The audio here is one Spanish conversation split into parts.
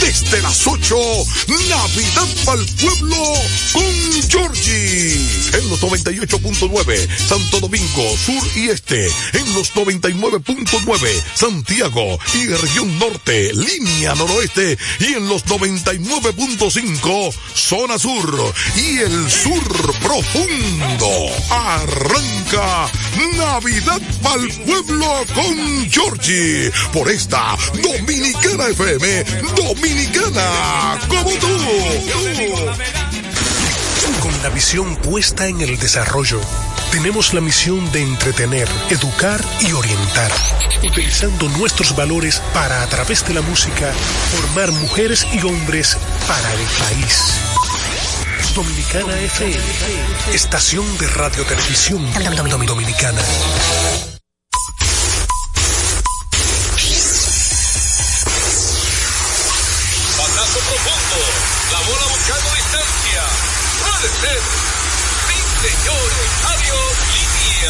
desde las 8, Navidad para el pueblo con Georgie. En los 98.9, Santo Domingo, Sur y Este. En los 99.9, Santiago y región norte, línea noroeste. Y en los 99.5, zona sur y el sur profundo. Arranca Navidad para el pueblo con Georgie. Por esta Dominicana FM, Dominicana como tú. Con la visión puesta en el desarrollo, tenemos la misión de entretener, educar y orientar, utilizando nuestros valores para, a través de la música, formar mujeres y hombres para el país. Dominicana FM, estación de radio televisión dominicana.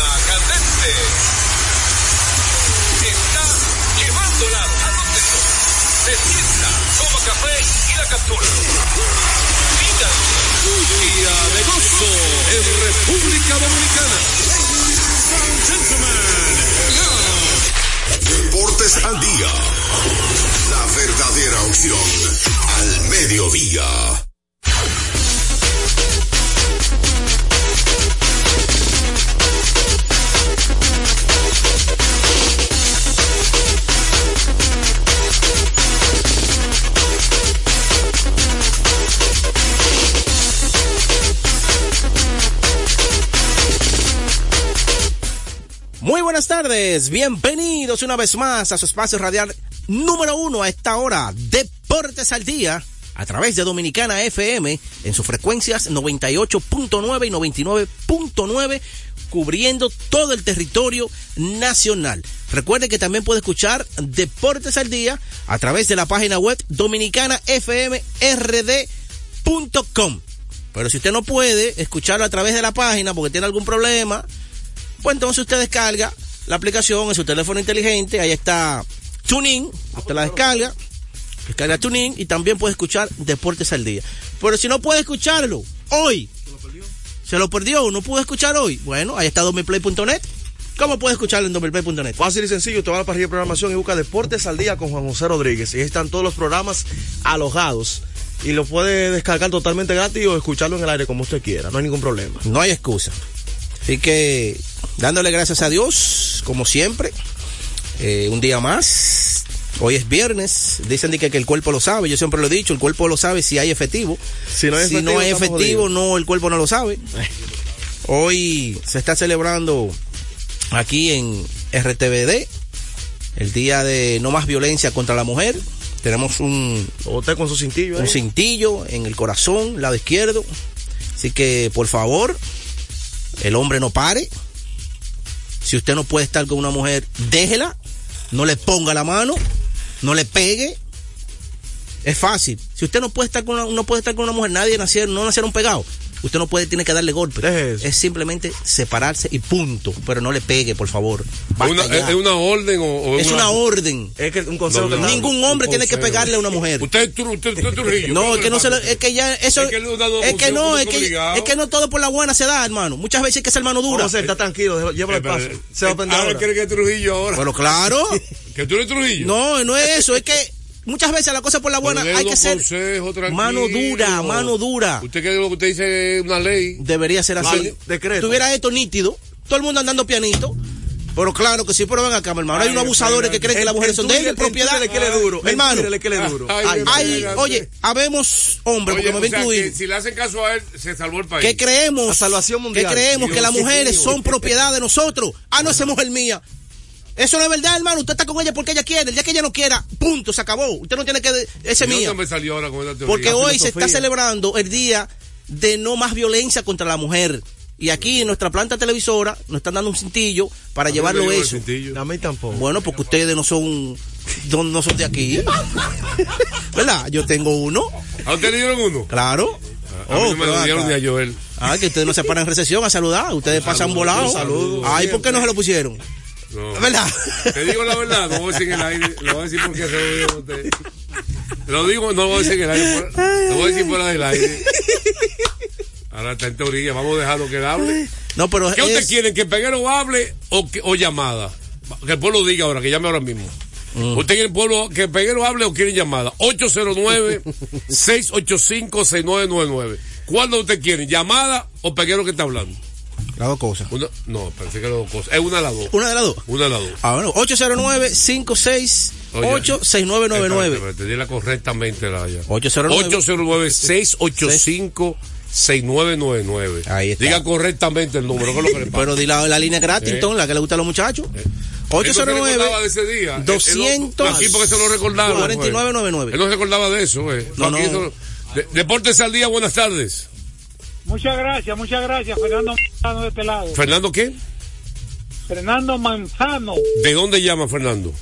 Candente. Está llevándola a donde Se sienta, toma café y la captura. Mira. Día de gozo en República Dominicana. Deportes al día. La verdadera opción al mediodía. Muy buenas tardes, bienvenidos una vez más a su espacio radial número uno a esta hora, Deportes al Día, a través de Dominicana FM, en sus frecuencias 98.9 y 99.9, cubriendo todo el territorio nacional. Recuerde que también puede escuchar Deportes al Día a través de la página web dominicanafmrd.com. Pero si usted no puede escucharlo a través de la página porque tiene algún problema, pues entonces usted descarga la aplicación en su teléfono inteligente, ahí está TuneIn, usted la descarga, descarga TuneIn y también puede escuchar Deportes al Día. Pero si no puede escucharlo hoy, se lo perdió, no pudo escuchar hoy, bueno, ahí está domiplay.net. ¿Cómo puede escucharlo en domiplay.net? Fácil y sencillo, usted va a la parrilla de programación y busca Deportes al Día con Juan José Rodríguez. Y ahí están todos los programas alojados. Y lo puede descargar totalmente gratis o escucharlo en el aire como usted quiera, no hay ningún problema. No hay excusa. Así que dándole gracias a Dios, como siempre, eh, un día más. Hoy es viernes, dicen de que, que el cuerpo lo sabe, yo siempre lo he dicho, el cuerpo lo sabe si hay efectivo. Si no si no efectivo, no, el cuerpo no lo sabe. Hoy se está celebrando aquí en RTVD el día de no más violencia contra la mujer. Tenemos un, Usted con su cintillo. un ahí. cintillo en el corazón, lado izquierdo. Así que, por favor, el hombre no pare. Si usted no puede estar con una mujer, déjela. No le ponga la mano. No le pegue. Es fácil. Si usted no puede estar con una, no puede estar con una mujer, nadie nacieron, no nacieron pegados. Usted no puede, tiene que darle golpe. Deje eso. Es simplemente separarse y punto. Pero no le pegue, por favor. Una-. ¿Es una orden o, o es una orden. Es que un consejo No, no, Ningún hombre tiene que pegarle a una mujer. Usted usted, usted es Trujillo. No, ¿qué es que no se lo, es que ya eso Es que él no da dos es que no, es que, es que no todo por la buena se da, hermano. Muchas veces hay que ser mano dura. José, está tranquilo, llévalo al Eh, paso. pero, Se va a eh, aprender ahora ahora. quiere que es Trujillo ahora. Pero claro, que tú eres Trujillo. no, no es eso, es que muchas veces la cosa por la buena hay que ser mano dura, mano dura. Usted cree que lo que usted dice es una ley. Debería ser así. Vale, decreto. Tuviera esto nítido, todo el mundo andando pianito. Pero claro que sí, pero ven acá, mi hermano. Hay Ay, unos abusadores que creen que las mujeres son de ellos, propiedad. Le duro. Hermano. Le duro. Ay, Hay, oye, habemos hombres, Oye, porque me voy o sea, a incluir. que si le hacen caso a él, se salvó el país. que creemos La salvación mundial. que creemos que las mujeres mío. son propiedad de nosotros. Ah, no, esa es mujer mía. Eso no es verdad, hermano. Usted está con ella porque ella quiere. El día que ella no quiera, punto, se acabó. Usted no tiene que. Ese es ¿De mía. dónde me salió ahora con esta teoría? Porque hoy se está celebrando el día de no más violencia contra la mujer. Y aquí en nuestra planta televisora nos están dando un cintillo para A llevarlo eso. cintillo. A mí tampoco. Bueno, porque ustedes no son, no, no son de aquí. ¿Verdad? Yo tengo uno, ¿A usted le dieron uno? claro. A mí Oh, no me lo dieron ni a Joel. Ah, que ustedes no se paran en recesión a saludar. Ustedes pasan volados. Ay, ¿por qué no se lo pusieron? No. ¿Verdad? Te digo la verdad, no voy a decir en el aire, lo voy a decir porque se lo digo a usted. Lo digo, no lo voy a decir en el aire. Lo voy a decir fuera del aire. Ahora está en teoría, vamos a dejarlo que él hable. No, pero ¿Qué usted es- quiere? ¿Que Peguero hable o, que- o llamada? Que el pueblo diga ahora, que llame ahora mismo. Mm. ¿Usted quiere el pueblo, que Peguero hable o quiere llamada? 809-685-6999. ¿Cuándo usted quiere? ¿Llamada o Peguero que está hablando? Las dos cosas. Una- no, parece que las dos cosas. Es una de las dos. Una de las dos. Una de las dos. Ah, bueno, 809-568-6999. Te dila correctamente la ya. 809. 809-685-6999. Ahí está. Diga correctamente el número, que lo que. Pero di la, la línea gratis, Eh. entonces, la que le gusta a los muchachos. Recordaba 809 de ese día. 200 Aquí porque se lo recordaba. 4999. Él no recordaba de eso, eh. No, no. eso- De- Deportes al día, buenas tardes. Muchas gracias, muchas gracias, Fernando Manzano de este lado. ¿Fernando qué? Fernando Manzano ¿De dónde llama Fernando?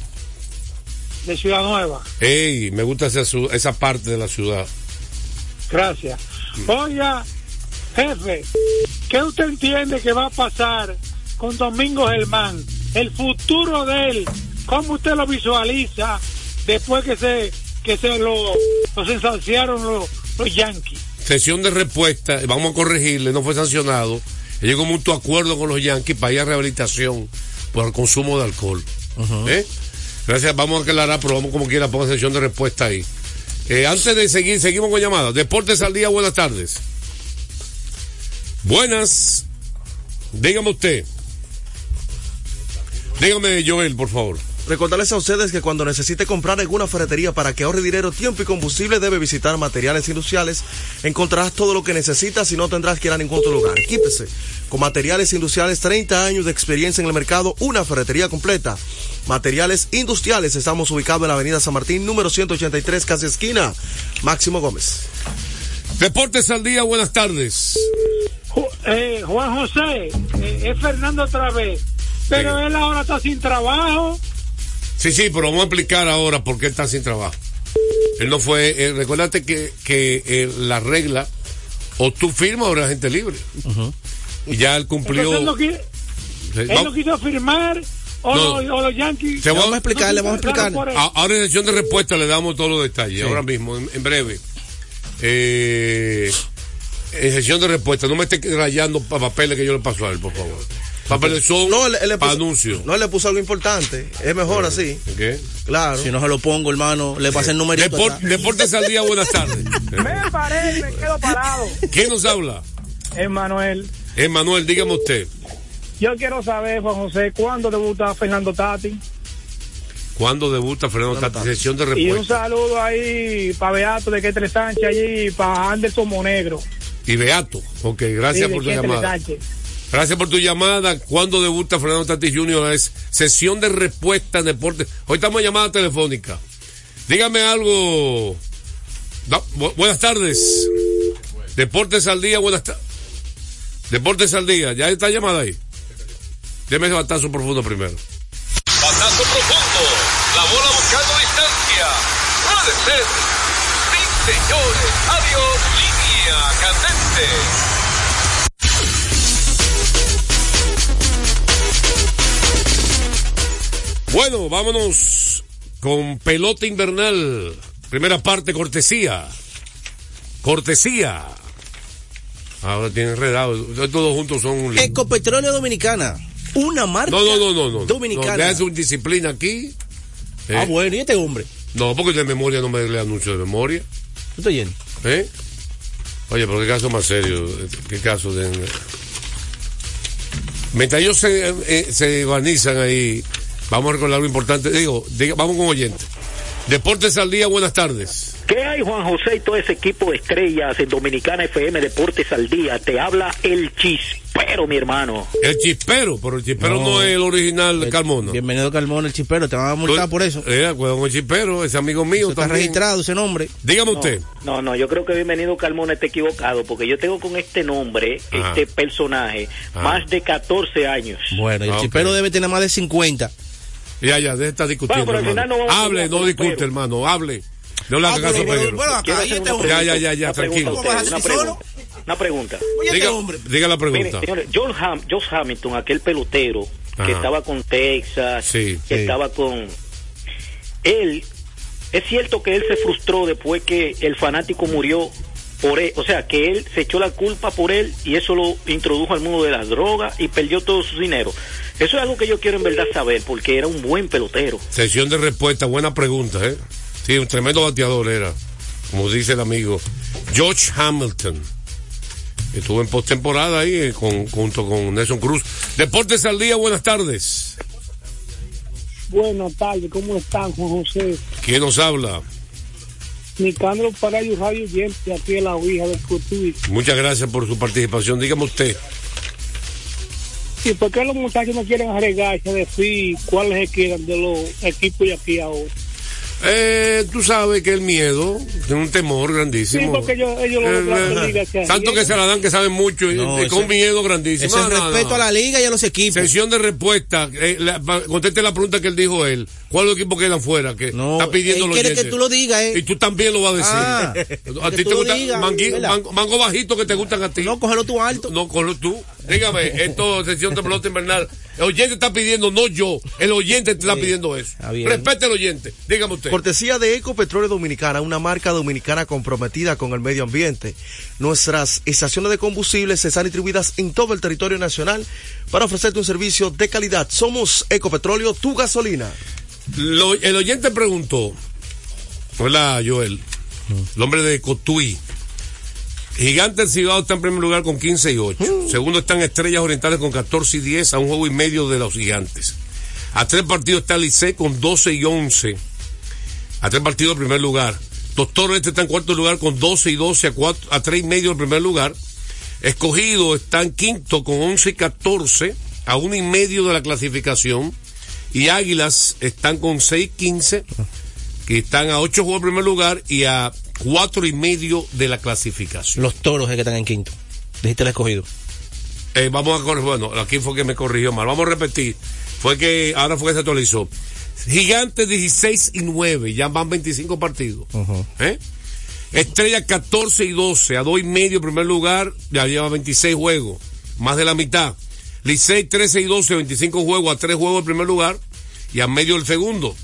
de Ciudad Nueva. Ey, me gusta esa, esa parte de la ciudad. Gracias. Oiga, jefe, ¿qué usted entiende que va a pasar con Domingo Germán? El futuro de él, ¿cómo usted lo visualiza después que se que se lo, lo sensanciaron los, los Yankees? Sesión de respuesta, vamos a corregirle, no fue sancionado. Llegó mutuo acuerdo con los Yankees para ir a rehabilitación por el consumo de alcohol. ¿Eh? Gracias, vamos a aclarar, pero vamos como quiera, ponga sesión de respuesta ahí. Eh, antes de seguir, seguimos con llamadas. Deportes al día, buenas tardes. Buenas. Dígame usted. Dígame, Joel, por favor. Recordarles a ustedes que cuando necesite comprar alguna ferretería para que ahorre dinero, tiempo y combustible, debe visitar materiales industriales. Encontrarás todo lo que necesitas y no tendrás que ir a ningún otro lugar. Equípese con materiales industriales, 30 años de experiencia en el mercado, una ferretería completa. Materiales industriales, estamos ubicados en la avenida San Martín, número 183, casi esquina. Máximo Gómez. Deportes al día, buenas tardes. Eh, Juan José, eh, es Fernando otra vez, pero Sí. él ahora está sin trabajo. Sí, sí, pero vamos a explicar ahora por qué está sin trabajo. Él no fue, eh, recuérdate que, que eh, la regla, o tú firmas o eres agente libre. Y ya él cumplió. Entonces él no, él quiso firmar o, No. los, o los Yankees. A Vamos a explicarle, vamos a. A- Ahora en sesión de respuesta le damos todos los detalles, ahora mismo, en, en breve. Eh, en sesión de respuesta, no me esté rayando pa- papeles que yo le paso a él, por favor. Papeles son No, él, él le para puso, anuncio. no, él le puso algo importante. Es mejor así. ¿Qué? Claro. Si no se lo pongo, hermano, le pasé el numerito. Depor-. Deportes al día, buenas tardes. Me paré me quedo parado. ¿Quién nos habla? Emanuel, Emanuel, dígame usted. yo quiero saber, Juan José, ¿cuándo debuta Fernando Tati? ¿Cuándo debuta Fernando Tati? Sesión de Y un respuesta. saludo ahí para Beato de Ketre Sánchez allí, para Anderson Monegro. Y Beato. Ok, gracias Sí, por tu Ketre llamada. Sánchez. Gracias por tu llamada. ¿Cuándo debuta Fernando Tatis Jr.? Es sesión de respuesta en deporte. Hoy estamos en llamada telefónica. Dígame algo. Buenas tardes. Deportes al día, buenas tardes. Deportes al día, ya está llamada ahí. Deme ese batazo profundo primero. Batazo profundo. La bola buscando distancia. Puede ser. Sí, señores. Adiós. Línea candente. Bueno, vámonos con pelota invernal. Primera parte, cortesía. Cortesía. Ahora tienen enredado. Todos juntos son un. Ecopetróleo Dominicana. Una marca No, no, no, no. no. dominicana. No, deja su disciplina aquí. Eh, Ah, bueno, ¿y este hombre? No, porque de memoria no me le anuncio de memoria. ¿Tú estás yendo? ¿Eh? Oye, pero qué caso más serio. ¿Qué caso de.? Mientras ellos se, eh, se organizan ahí, vamos a recordar algo importante. Digo, diga- vamos con oyente. Deportes al día, buenas tardes. ¿Qué hay, Juan José y todo ese equipo de estrellas en Dominicana FM Deportes al Día? Te habla el chispero, mi hermano. El chispero, pero el chispero no, No. es el original Carmona. Bienvenido Carmona, el chispero. Te van a multar por eso. Eh, con el chispero, ese amigo mío Eso está también. registrado ese nombre. Dígame usted. No, no, yo creo que Bienvenido Carmona está equivocado, porque yo tengo con este nombre, Ah. este personaje, Ah. más de 14 años. Bueno, y el Ah, chispero debe tener más de 50. Ya, ya, deje de estar discutiendo. Bueno, hermano. no a hable, no discute, hermano, hable. No le Ah, haga caso a pero- Peguero. bueno, acá, Quiero ¿y hacer este hombre? Ya, ya, ya, ya, tranquilo. a ustedes, ¿Cómo vas a una pregunta. Una pregunta. Oye, Diga, hombre. diga la pregunta. señores, Josh Hamilton, aquel pelotero que estaba con Texas, Sí, que sí. estaba con... Él Es cierto que él se frustró después que el fanático murió por él, o sea, que él se echó la culpa por él y eso lo introdujo al mundo de las drogas y perdió todo su dinero. Eso es algo que yo quiero en verdad saber porque era un buen pelotero. Sesión de respuesta, buena pregunta, ¿eh? Sí, un tremendo bateador era, como dice el amigo. George Hamilton. Estuvo en postemporada ahí eh, con, junto con Nelson Cruz. Deportes al día, buenas tardes. Buenas tardes, ¿cómo están, Juan José? ¿Quién nos habla? Nicandro Parayo Radio Yente, aquí en la Ouija del Cotuí. Muchas gracias por su participación. Dígame usted. ¿Y por qué los muchachos no quieren agregarse a decir cuáles se quedan de los equipos de aquí ahora? Eh, tú sabes que el miedo tiene un temor Sí, grandísimo. porque ellos, ellos lo Eh, que Tanto que se la dan que saben mucho y, No, y con miedo grandísimo. Es No, no, respeto no. a la liga y a los equipos. Sesión de respuesta. Eh, la- conteste la pregunta que él dijo él. ¿Cuáles equipos quedan fuera? Que No, está pidiendo él los quiere que tú lo digas, eh. Y tú también lo vas a decir. Ah, a ti te gusta mango bajito que te gustan a ti. No, cógelo tú alto. No, cógelo tú. Dígame, esto es sesión de pelota invernal. El oyente está pidiendo, no yo. El oyente te está pidiendo eso. Respete al oyente. Dígame usted. Cortesía de Ecopetróleo Dominicana, una marca dominicana comprometida con el medio ambiente. Nuestras estaciones de combustibles están distribuidas en todo el territorio nacional para ofrecerte un servicio de calidad. Somos Ecopetróleo, tu gasolina. Lo- el oyente preguntó, ¿verdad, Joel? El hombre de Cotuí. Gigante del Cibao está en primer lugar con 15 y 8. Segundo están Estrellas Orientales con 14 y 10 a un juego y medio de los gigantes. A tres partidos está Licey con 12 y 11. A tres partidos en primer lugar. Doctor Este está en cuarto lugar con 12 y 12 a, cuatro, a 3 y medio en primer lugar. Escogido está en quinto con 11 y 14 a uno y medio de la clasificación. Y Águilas están con 6 y 15 que están a 8 juegos en primer lugar y a cuatro y medio de la clasificación. Los toros es que están en quinto. Dijiste el escogido. Eh, vamos a corregir, bueno, aquí fue que me corrigió mal. Vamos a repetir. Fue que, ahora fue que se actualizó. Gigantes 16 y 9, ya van 25 partidos. ¿Eh? Estrella 14 y 12, a 2 y medio en primer lugar, ya lleva 26 juegos, más de la mitad. Licey 13 y 12, 25 juegos, a 3 juegos en primer lugar y a medio el segundo.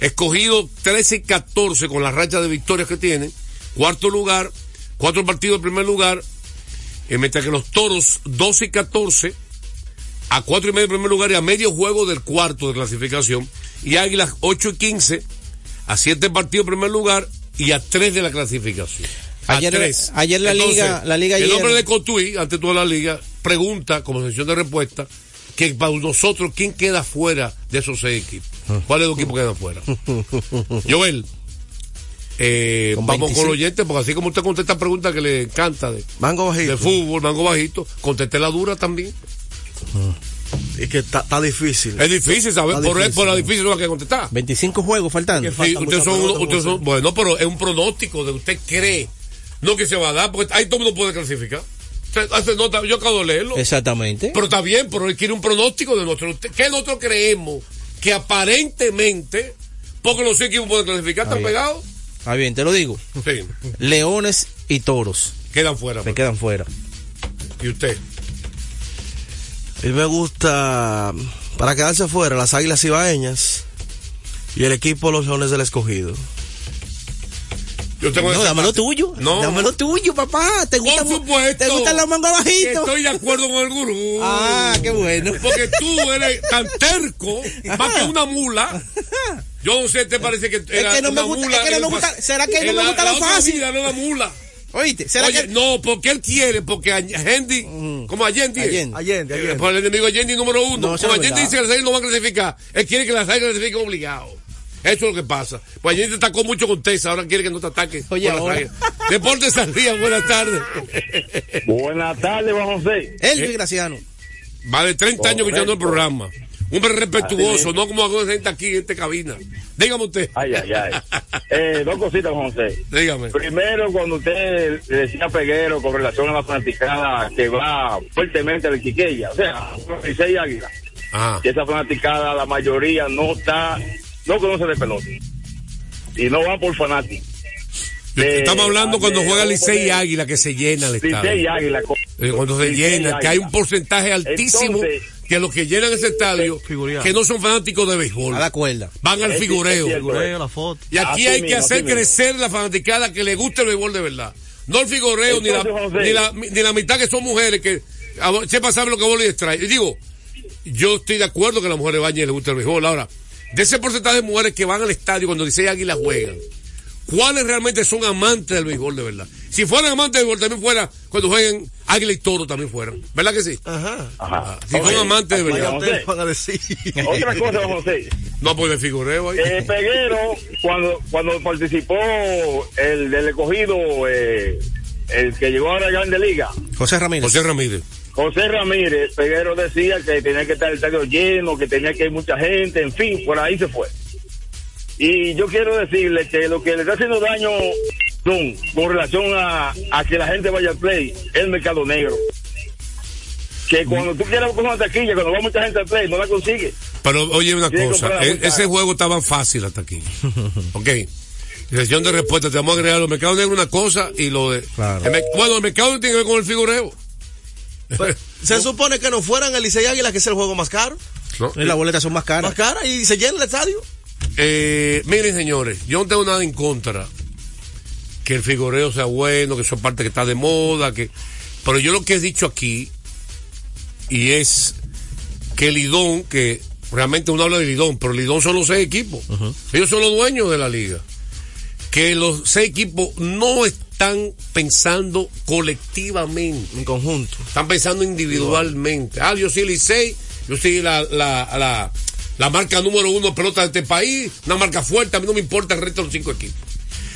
Escogido 13 y 14 con la racha de victorias que tienen. Cuarto lugar, cuatro partidos en primer lugar, eh, mientras que los toros 12 y 14 a cuatro y medio en primer lugar y a medio juego del cuarto de clasificación. Y Águilas 8 y 15 a siete partidos en primer lugar y a tres de la clasificación. Ayer- tres. ayer la liga- la liga El hombre de Cotuí, ante toda la liga, pregunta como sesión de respuesta que para nosotros, ¿quién queda fuera de esos seis equipos? ¿Cuáles dos equipos quedan fuera? Joel, eh, Con vamos 25. con los oyentes, porque así como usted contesta preguntas que le encanta de, Mango bajito. de fútbol, mango bajito, contesté la dura también. Y que está difícil. Es difícil, ¿sabes? Por, difícil, por la difícil no hay que contestar. 25 juegos faltando. Sí, ustedes son, pelota, ustedes son- José. bueno, pero es un pronóstico de usted cree, no que se va a dar, porque ahí todo el mundo puede clasificar. Hace nota, yo acabo de leerlo. Exactamente. Pero está bien, pero él quiere un pronóstico de nosotros. ¿Qué nosotros creemos? Que aparentemente, porque los equipos pueden clasificar, están pegados. Ah, bien, te lo digo. Sí, Leones y toros. quedan fuera. Me quedan fuera. ¿Y usted? A mí me gusta, para quedarse fuera, las Águilas Ibaeñas y el equipo de los Leones del Escogido. Yo tengo No, dame lo tuyo. No. Dame lo tuyo, papá. ¿Te Por gustan, supuesto. ¿Te gustan los mangos bajitos? Estoy de acuerdo con el gurú. Ah, qué bueno. Porque tú eres tan terco, más que una mula. Yo no sé, te parece que era que no me una gusta- mula. es que no me gusta- pas- ¿será que no me la- gusta la lo fácil? vida era una mula. Oíste, ¿será Oye, que no, porque él quiere, porque a Yendi, como Allende, Allende. Allende, eh, Allende. por el enemigo Allende número uno, No, como no Allende dice que verdad. las águilas no van a clasificar, él quiere que las águilas clasifiquen obligado. Eso es lo que pasa. Pues Allende atacó mucho con Tesa, ahora quiere que no te ataque. Oye. Deportes al día, buenas tardes. Buenas tardes, Juan José. Elvis Graciano. Vale, 30 años escuchando el programa. Un hombre respetuoso, no como algunos gente aquí en esta cabina. Dígame usted. Ay, ay, ay. Eh, dos cositas, Juan José. Dígame. Primero, cuando usted le decía a Peguero con relación a la fanaticada que va fuertemente de Quiqueya, o sea, 16 águilas, Ah. que esa fanaticada, la mayoría no está, no conoce de pelota. Y no va por fanático. Eh, Estamos hablando cuando ayer, juega Licey y Águila, que se llena el estadio. 16 águilas. Eh, Cuando se Licey llena, que hay un Águila. porcentaje altísimo Entonces, que los que llenan ese estadio, que no son fanáticos de béisbol, A la cuerda. van al Es- figureo. es cierto. Figureo, la foto. Y aquí Así hay que hacer mismo. crecer la fanaticada que le guste el béisbol de verdad. No el figureo, ni, la, Entonces, José. ni, la, ni la mitad que son mujeres que sepa sabe lo que vos les trae. Y digo, yo estoy de acuerdo que a las mujeres bañen y les gusta el béisbol. Ahora, de ese porcentaje de mujeres que van al estadio cuando dice Águila juegan, ¿cuáles realmente son amantes del béisbol de verdad? Si fueran amantes del béisbol, también fuera, cuando jueguen Águila y Toro también fueran. ¿Verdad que sí? Ajá. Ajá. Si son amantes de verdad. José. van a decir. Otra cosa, don José. No, pues de figureo ahí. Eh, Peguero, cuando, cuando participó el del escogido, eh, el que llegó a la Grande Liga, José Ramírez. José Ramírez. José Ramírez, Peguero decía que tenía que estar el estadio lleno, que tenía que ir mucha gente, en fin, por ahí se fue. Y yo quiero decirle que lo que le está haciendo daño son, con relación a, a que la gente vaya al play, es el mercado negro. Que cuando tú quieras coger una taquilla, cuando va mucha gente al play, no la consigue. Pero oye una cosa, e- ese juego estaba fácil hasta aquí. ok. Sesión de respuesta, te vamos a agregar los mercados negros una cosa y lo de... Claro. el bueno, el mercado tiene que ver con el figureo. Pues, se supone que no fueran el Licey Águila, que es el juego más caro. ¿no? Y las boletas son más caras. Más cara y se llena el estadio. Eh, miren señores, yo no tengo nada en contra que el figureo sea bueno, que eso es parte que está de moda, que... Pero yo lo que he dicho aquí, y es que el Lidón, que realmente uno habla de Lidón, pero Lidón son los seis equipos. Ellos son los dueños de la liga. Que los seis equipos no están pensando colectivamente, En conjunto. están pensando individualmente. Ah, yo soy Licey, yo soy la, la, la, la marca número uno de pelota de este país, una marca fuerte, a mí no me importa el resto de los cinco equipos.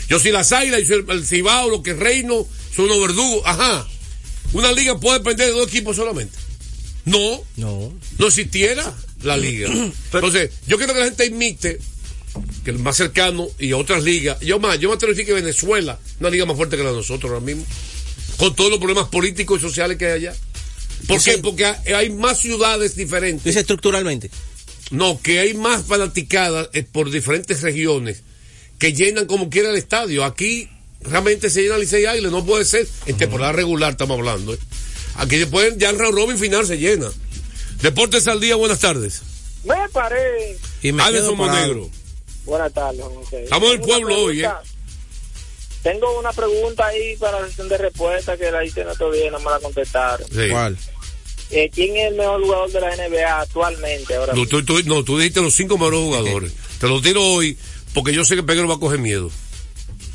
Yo soy las Águilas, yo soy el, Cibao, lo que es Reino, soy unos verdugos. Ajá. Una liga puede depender de dos equipos solamente. No, No. no existiera la liga. Entonces, yo quiero que la gente imite que el más cercano y otras ligas. Yo más, yo me atrevo a decir que Venezuela, una liga más fuerte que la de nosotros ahora mismo, con todos los problemas políticos y sociales que hay allá. ¿Por qué? Porque hay- más ciudades diferentes. Dice estructuralmente. No, que hay más fanaticadas eh, por diferentes regiones que llenan como quiera el estadio. Aquí realmente se llena Licey Águila, no puede ser. En temporada regular estamos hablando. ¿eh? Aquí después ya en round robin final se llena. Deportes al día, buenas tardes. Me paré. Y me Anderson quedo parado. Monegro. Buenas tardes, José. Estamos en el Tengo una pueblo hoy, ¿eh? pregunta- Tengo una pregunta ahí para la sesión de respuesta que la hice en otro día y no me la contestaron. Sí. ¿Cuál? Eh, ¿Quién es el mejor jugador de la NBA actualmente? Ahora No, tú, tú- no, tú dijiste los cinco mejores jugadores. Te los tiro hoy porque yo sé que Peguero va a coger miedo.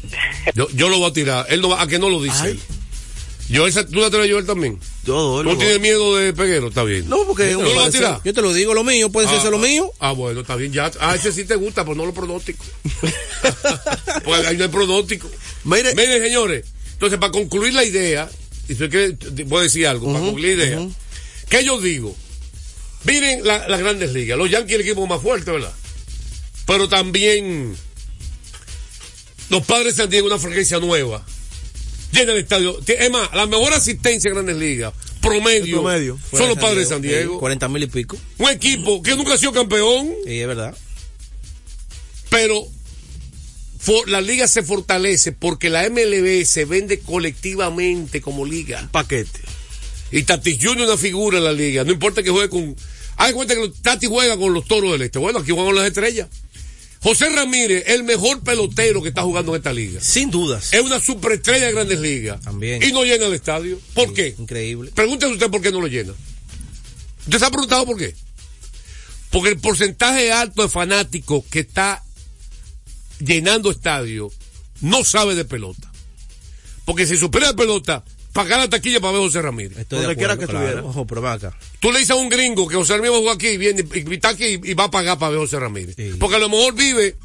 Yo, yo lo voy a tirar. Él no va, a que no lo dice Ay. Yo esa, ¿Tú la traes yo él también? Todo. ¿Tú no tienes miedo de Peguero? Está bien. No, porque ¿Tú uno lo vas a tirar? Yo te lo digo, lo mío, puede ser Ah, lo ah, mío. Ah, bueno, está bien. Ya, ah, ese sí te gusta, pero no lo pronóstico. pues ahí no hay pronóstico. Mire, Miren, señores. Entonces, para concluir la idea, y si usted quiere, voy a decir algo, para concluir la idea. ¿Qué yo digo? Miren la- las grandes ligas. Los Yankees el equipo más fuerte, ¿verdad? Pero también los padres San Diego, una franquicia nueva. Llena el estadio. Es más, la mejor asistencia en grandes ligas, promedio, promedio. son los padres de San Diego. 40 mil y pico. Un equipo que nunca ha sido campeón, Sí, es verdad. pero for- la liga se fortalece porque la MLB se vende colectivamente como liga. paquete. Y Tati Junior es una figura en la liga. No importa que juegue con. Hay cuenta que los- Tati juega con los toros del este. Bueno, aquí juegan con las estrellas. José Ramírez, el mejor pelotero que está jugando en esta liga. Sin dudas. Es una superestrella de grandes ligas. También. Y no llena el estadio. ¿Por qué? Increíble. Pregúntese usted por qué no lo llena. ¿Usted se ha preguntado por qué? Porque el porcentaje alto de fanáticos que está llenando estadio no sabe de pelota. Porque si supiera de pelota, pagar la taquilla para ver a José Ramírez. Estoy de Donde quiera que claro. estuviera. Ojo, pero ven acá. Tú le dices a un gringo que José Ramírez jugar aquí y viene y está aquí y, y va a pagar para ver a José Ramírez. Sí. Porque a lo mejor vive,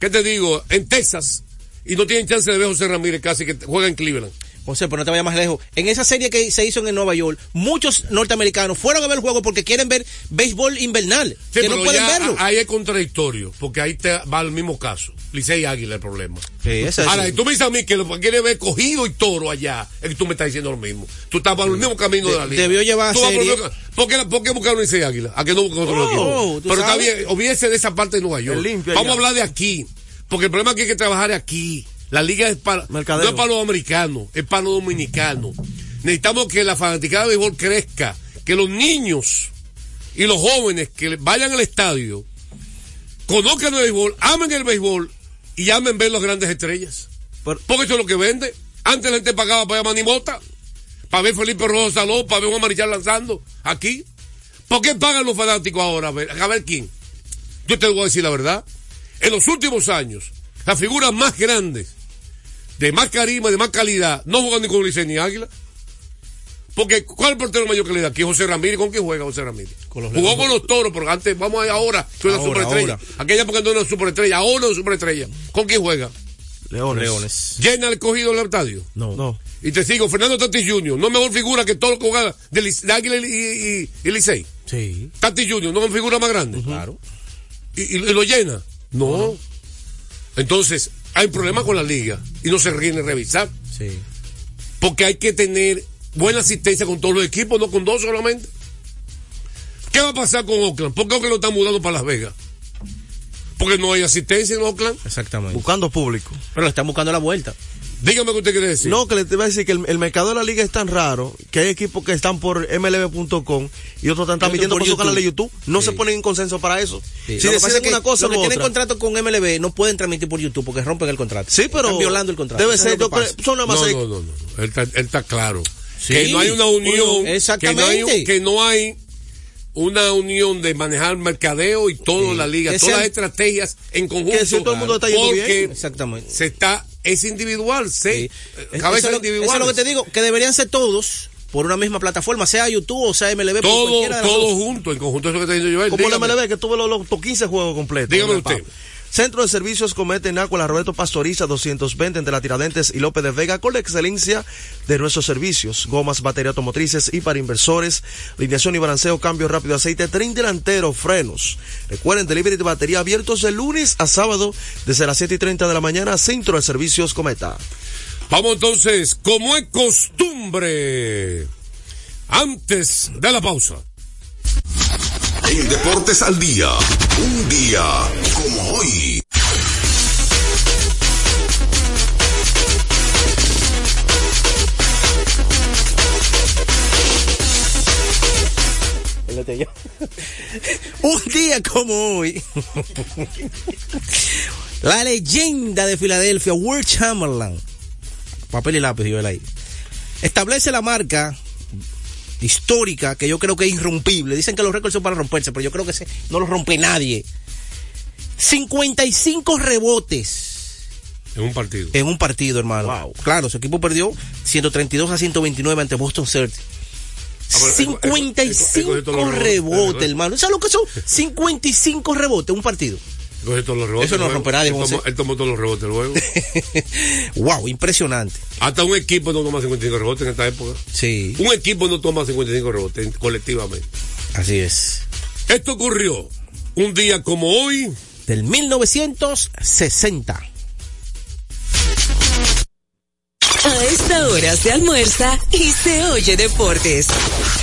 ¿qué te digo? En Texas y no tienen chance de ver a José Ramírez casi que juega en Cleveland. José, pero no te vayas más lejos. En esa serie que se hizo en Nueva York, muchos norteamericanos fueron a ver el juego porque quieren ver béisbol invernal. Sí, que no pueden verlo. ahí es contradictorio, porque ahí te va al mismo caso. Licey y Águila el problema. Sí, es- Ahora, si tú me dices a mí que lo que quiere ver cogido y toro allá, es que tú me estás diciendo lo mismo. Tú estás por el mismo camino de la liga. debió llevar Tú por el serie. mismo ca- ¿Por qué, ¿Por qué buscaron Licey y Águila? ¿A que no buscan otro Oh, Pero está sabes? bien, olvídese de esa parte de Nueva York. El Vamos a hablar de aquí. Porque el problema es que hay que trabajar aquí. La liga es para, no es para los americanos, es para los dominicanos. Necesitamos que la fanaticada de béisbol crezca, que los niños y los jóvenes que vayan al estadio, conozcan el béisbol, amen el béisbol y amen ver las grandes estrellas. Pero- Porque eso es lo que vende. Antes la gente pagaba para ver a Manimota, para ver Felipe Rojo Salón, para ver a Juan Marichal lanzando aquí. ¿Por qué pagan los fanáticos ahora? A ver, a ver quién. Yo te voy a decir la verdad. En los últimos años, las figuras más grandes, de más carisma, de más calidad, no juegan ni con Licey ni Águila. Porque, ¿cuál es el portero de mayor calidad? Aquí José Ramírez. ¿Con quién juega José Ramírez? Con los Jugó con los toros, pero antes, vamos a ver ahora, que es una superestrella. ahora. Aquella época no era una superestrella, ahora es una superestrella. ¿Con quién juega? Leones. Leones. Llena el cogido del estadio. No. No. Y te sigo, Fernando Tatis Jr., no mejor figura que todos los que juegan de, de Águila y, y, y Licey. Sí. Tatis Jr., no es figura más grande. Claro. y, y- y lo llena. No. Entonces, hay problemas con la liga y no se en revisar. Sí. Porque hay que tener buena asistencia con todos los equipos, no con dos solamente. ¿Qué va a pasar con Oakland? ¿Por qué Oakland lo están mudando para Las Vegas? Porque no hay asistencia en Oakland. Exactamente. Buscando público. Pero le están buscando la vuelta. Dígame qué usted quiere decir. No, que le te iba a decir que el, el mercado de la liga es tan raro que hay equipos que están por mlb.com y otros están transmitiendo por por, su YouTube. canal de YouTube. No Sí. se ponen en consenso para eso. Sí. Si deciden que una cosa los que tienen contrato con MLB no pueden transmitir por YouTube porque rompen el contrato. Sí, pero Están violando el contrato. Debe ser, yo creo- son nada más no, no, no, no. Él está, él está claro. Sí. que no hay una unión. Bueno, exactamente. Que no hay, que no hay una unión de manejar mercadeo y toda Sí. la liga, Que todas las estrategias en conjunto. Que si todo el mundo está yendo porque bien. Exactamente. se está, es individual, Sí. sí. Eso Cabezas es lo- eso es lo que te digo, que deberían ser todos por una misma plataforma, sea YouTube o sea MLB. por Todo, cualquiera de las todo junto, en conjunto, eso que está diciendo Joel. Como la Dígame. MLB, que tuvo los, los 15 juegos completos. Dígame el usted. Centro de Servicios Cometa en Acuela Roberto Pastoriza 220 entre la Tiradentes y López de Vega con la excelencia de nuestros servicios, gomas, batería automotrices y para inversores, alineación y balanceo, cambio rápido aceite, tren delantero, frenos. Recuerden, delivery de batería abiertos de lunes a sábado desde las 7 y 30 de la mañana, Centro de Servicios Cometa. Vamos entonces, como es costumbre, antes de la pausa. En Deportes al Día, un día como hoy. Un día como hoy, la leyenda de Filadelfia, Will Chamberlain, papel y lápiz, yo ahí, establece la marca histórica que yo creo que es irrompible. Dicen que los récords son para romperse, pero yo creo que ese no los rompe nadie. 55 rebotes En un partido. en un partido, hermano. Claro, su equipo perdió 132 a 129 ante Boston Celtics. Ah, pero él- él- él- él cogió 55 todos los rebotes, rebotes. hermano. ¿Sabes lo que son? 55 rebotes en un partido. Coge todos los rebotes Eso no luego. rompe nadie, Él José. tomó, él tomó todos los rebotes luego. wow, impresionante. Hasta un equipo no toma 55 rebotes en esta época. Sí, Un equipo no toma 55 rebotes colectivamente. así es. Esto ocurrió un día como hoy. Del 1960. A esta hora se almuerza y se oye deportes.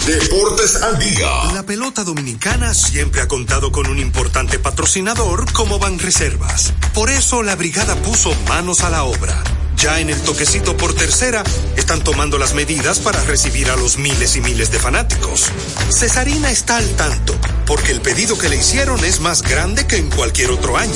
Deportes al Día. La pelota dominicana siempre ha contado con un importante patrocinador como Banreservas. Por eso la brigada puso manos a la obra. Ya en el toquecito por tercera están tomando las medidas para recibir a los miles y miles de fanáticos. Cesarina está al tanto, porque el pedido que le hicieron es más grande que en cualquier otro año.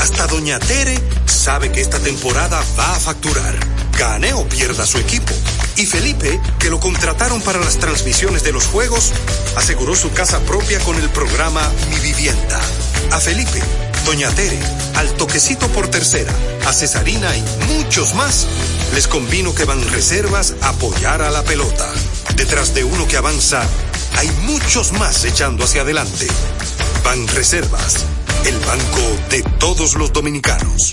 Hasta Doña Tere sabe que esta temporada va a facturar, gane o pierda su equipo. Y Felipe, que lo contrataron para las transmisiones de los juegos, aseguró su casa propia con el programa Mi Vivienda. A Felipe, Doña Tere, al toquecito por tercera, a Cesarina y muchos más, les convino que van reservas a apoyar a la pelota. Detrás de uno que avanza, hay muchos más echando hacia adelante. Ban Reservas, el banco de todos los dominicanos.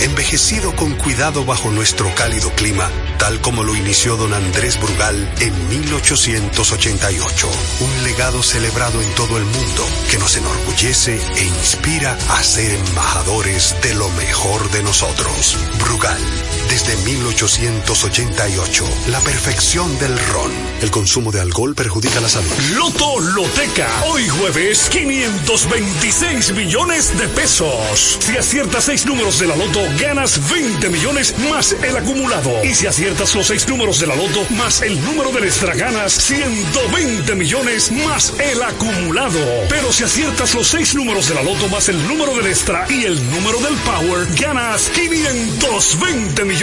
envejecido con cuidado bajo nuestro cálido clima, tal como lo inició don Andrés Brugal en 1888. Un legado celebrado en todo el mundo que nos enorgullece e inspira a ser embajadores de lo mejor de nosotros. Brugal, desde 1888. La perfección del ron. El consumo de alcohol perjudica la salud. Loto Loteca. Hoy jueves, 526 millones de pesos. Si aciertas seis números de la Loto, ganas 20 millones más el acumulado. Y si aciertas los seis números de la Loto más el número del extra, ganas 120 millones más el acumulado. Pero si aciertas los seis números de la Loto más el número del extra y el número del Power, ganas 520 millones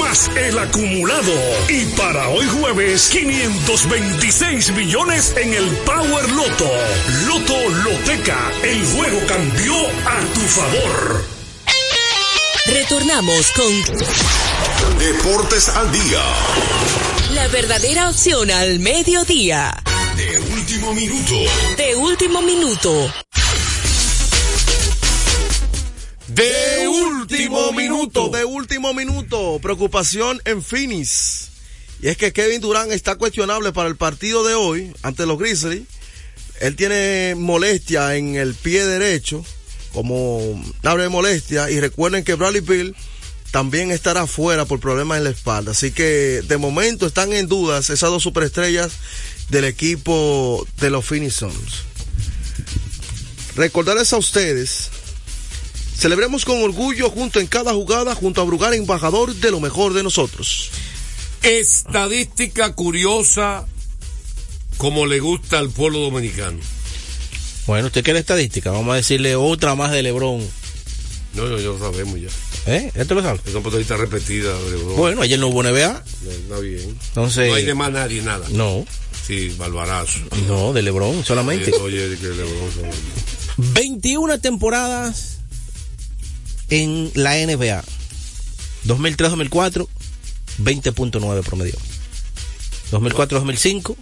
más el acumulado. Y para hoy jueves, 526 millones en el Power Loto. Loto Loteca, el juego cambió a tu favor. Retornamos con Deportes al día. la verdadera opción al mediodía. De último minuto. De último minuto. De último minuto, de último minuto, preocupación en Phoenix. Y es que Kevin Durant está cuestionable para el partido de hoy ante los Grizzlies. Él tiene molestia en el pie derecho, como abre molestia. Y recuerden que Bradley Bill también estará fuera por problemas en la espalda. Así que de momento están en dudas esas dos superestrellas del equipo de los Phoenix Suns. Recordarles a ustedes Celebremos con orgullo junto en cada jugada, junto a Brugar, embajador de lo mejor de nosotros. Estadística curiosa como le gusta al pueblo dominicano. Bueno, usted quiere estadística, vamos a decirle otra más de Lebron. No, no, ya lo sabemos ya. ¿Eh? ¿Esto lo sabe? Es una estadística repetida. de Lebron. Bueno, ayer no hubo NBA. Está bien. Entonces- No hay de más nadie, nada. No. Sí, Balbarazo. No, de Lebron solamente. Oye, oye, que Lebron son- 21 temporadas en la NBA. 2003-2004, 20.9 promedio. 2004-2005,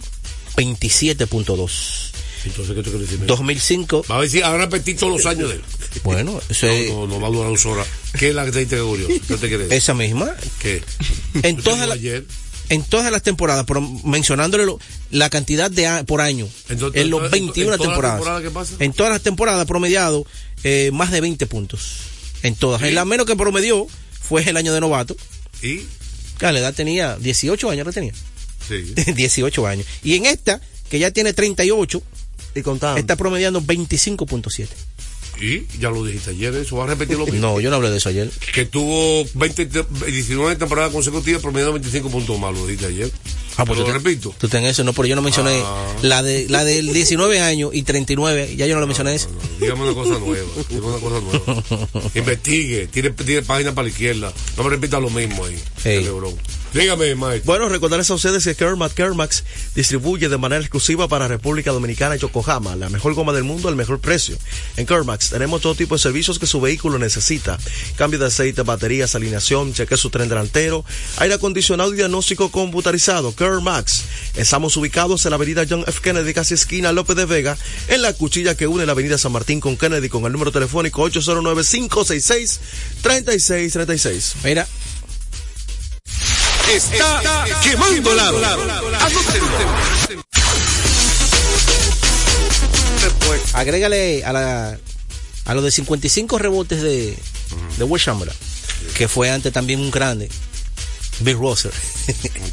27.2. Entonces, ¿qué tú quieres decir? 2005. Va a decir, a repetir todos los años de él. Bueno, eso es- No, no, no va a durar dos horas. ¿Qué es la estadística curiosa? ¿Qué te decir? esa misma. ¿Qué? En todas, las- ayer. en todas las temporadas, pero mencionándole lo- la cantidad de a- por año Entonces, en los entonces, 21 ¿en todas las temporadas. En todas las temporadas promediado eh, más de 20 puntos. En todas. En la menos que promedió fue el año de novato. ¿Y? Claro, la edad tenía 18 años, la tenía. Sí. 18 años. Y en esta, que ya tiene 38, y contando. está promediando 25.7. ¿Y? Ya lo dijiste ayer, eso va a repetir lo mismo. No, yo no hablé de eso ayer. Que tuvo 20, te- 19 temporadas consecutivas promediando 25 puntos más, lo dijiste ayer. Ah, pues lo te- repito. Tú ten eso, no, pero yo no mencioné Ah. la de la del 19 años y 39, ya yo no lo mencioné eso. Dígame una cosa nueva. Dígame una cosa nueva. Investigue, tire, tire página para la izquierda. No me repita lo mismo ahí. Ey. el Lebron. Dígame, maestro. Bueno, recordarles a ustedes que Kermax Kermax distribuye de manera exclusiva para República Dominicana y Yokohama la mejor goma del mundo al mejor precio. En Kermax tenemos todo tipo de servicios que su vehículo necesita. Cambio de aceite, baterías, alineación, cheque su tren delantero, aire acondicionado y diagnóstico computarizado. Kermax. Estamos ubicados en la avenida John F. Kennedy, casi esquina López de Vega, en la cuchilla que une la avenida San Martín con Kennedy con el número telefónico 809-566-3636. Mira, Está, quemando lado. Anótenlo. agrégale a la a los de 55 rebotes de, de Chamberlain, que fue antes también un grande. Bill Rosser.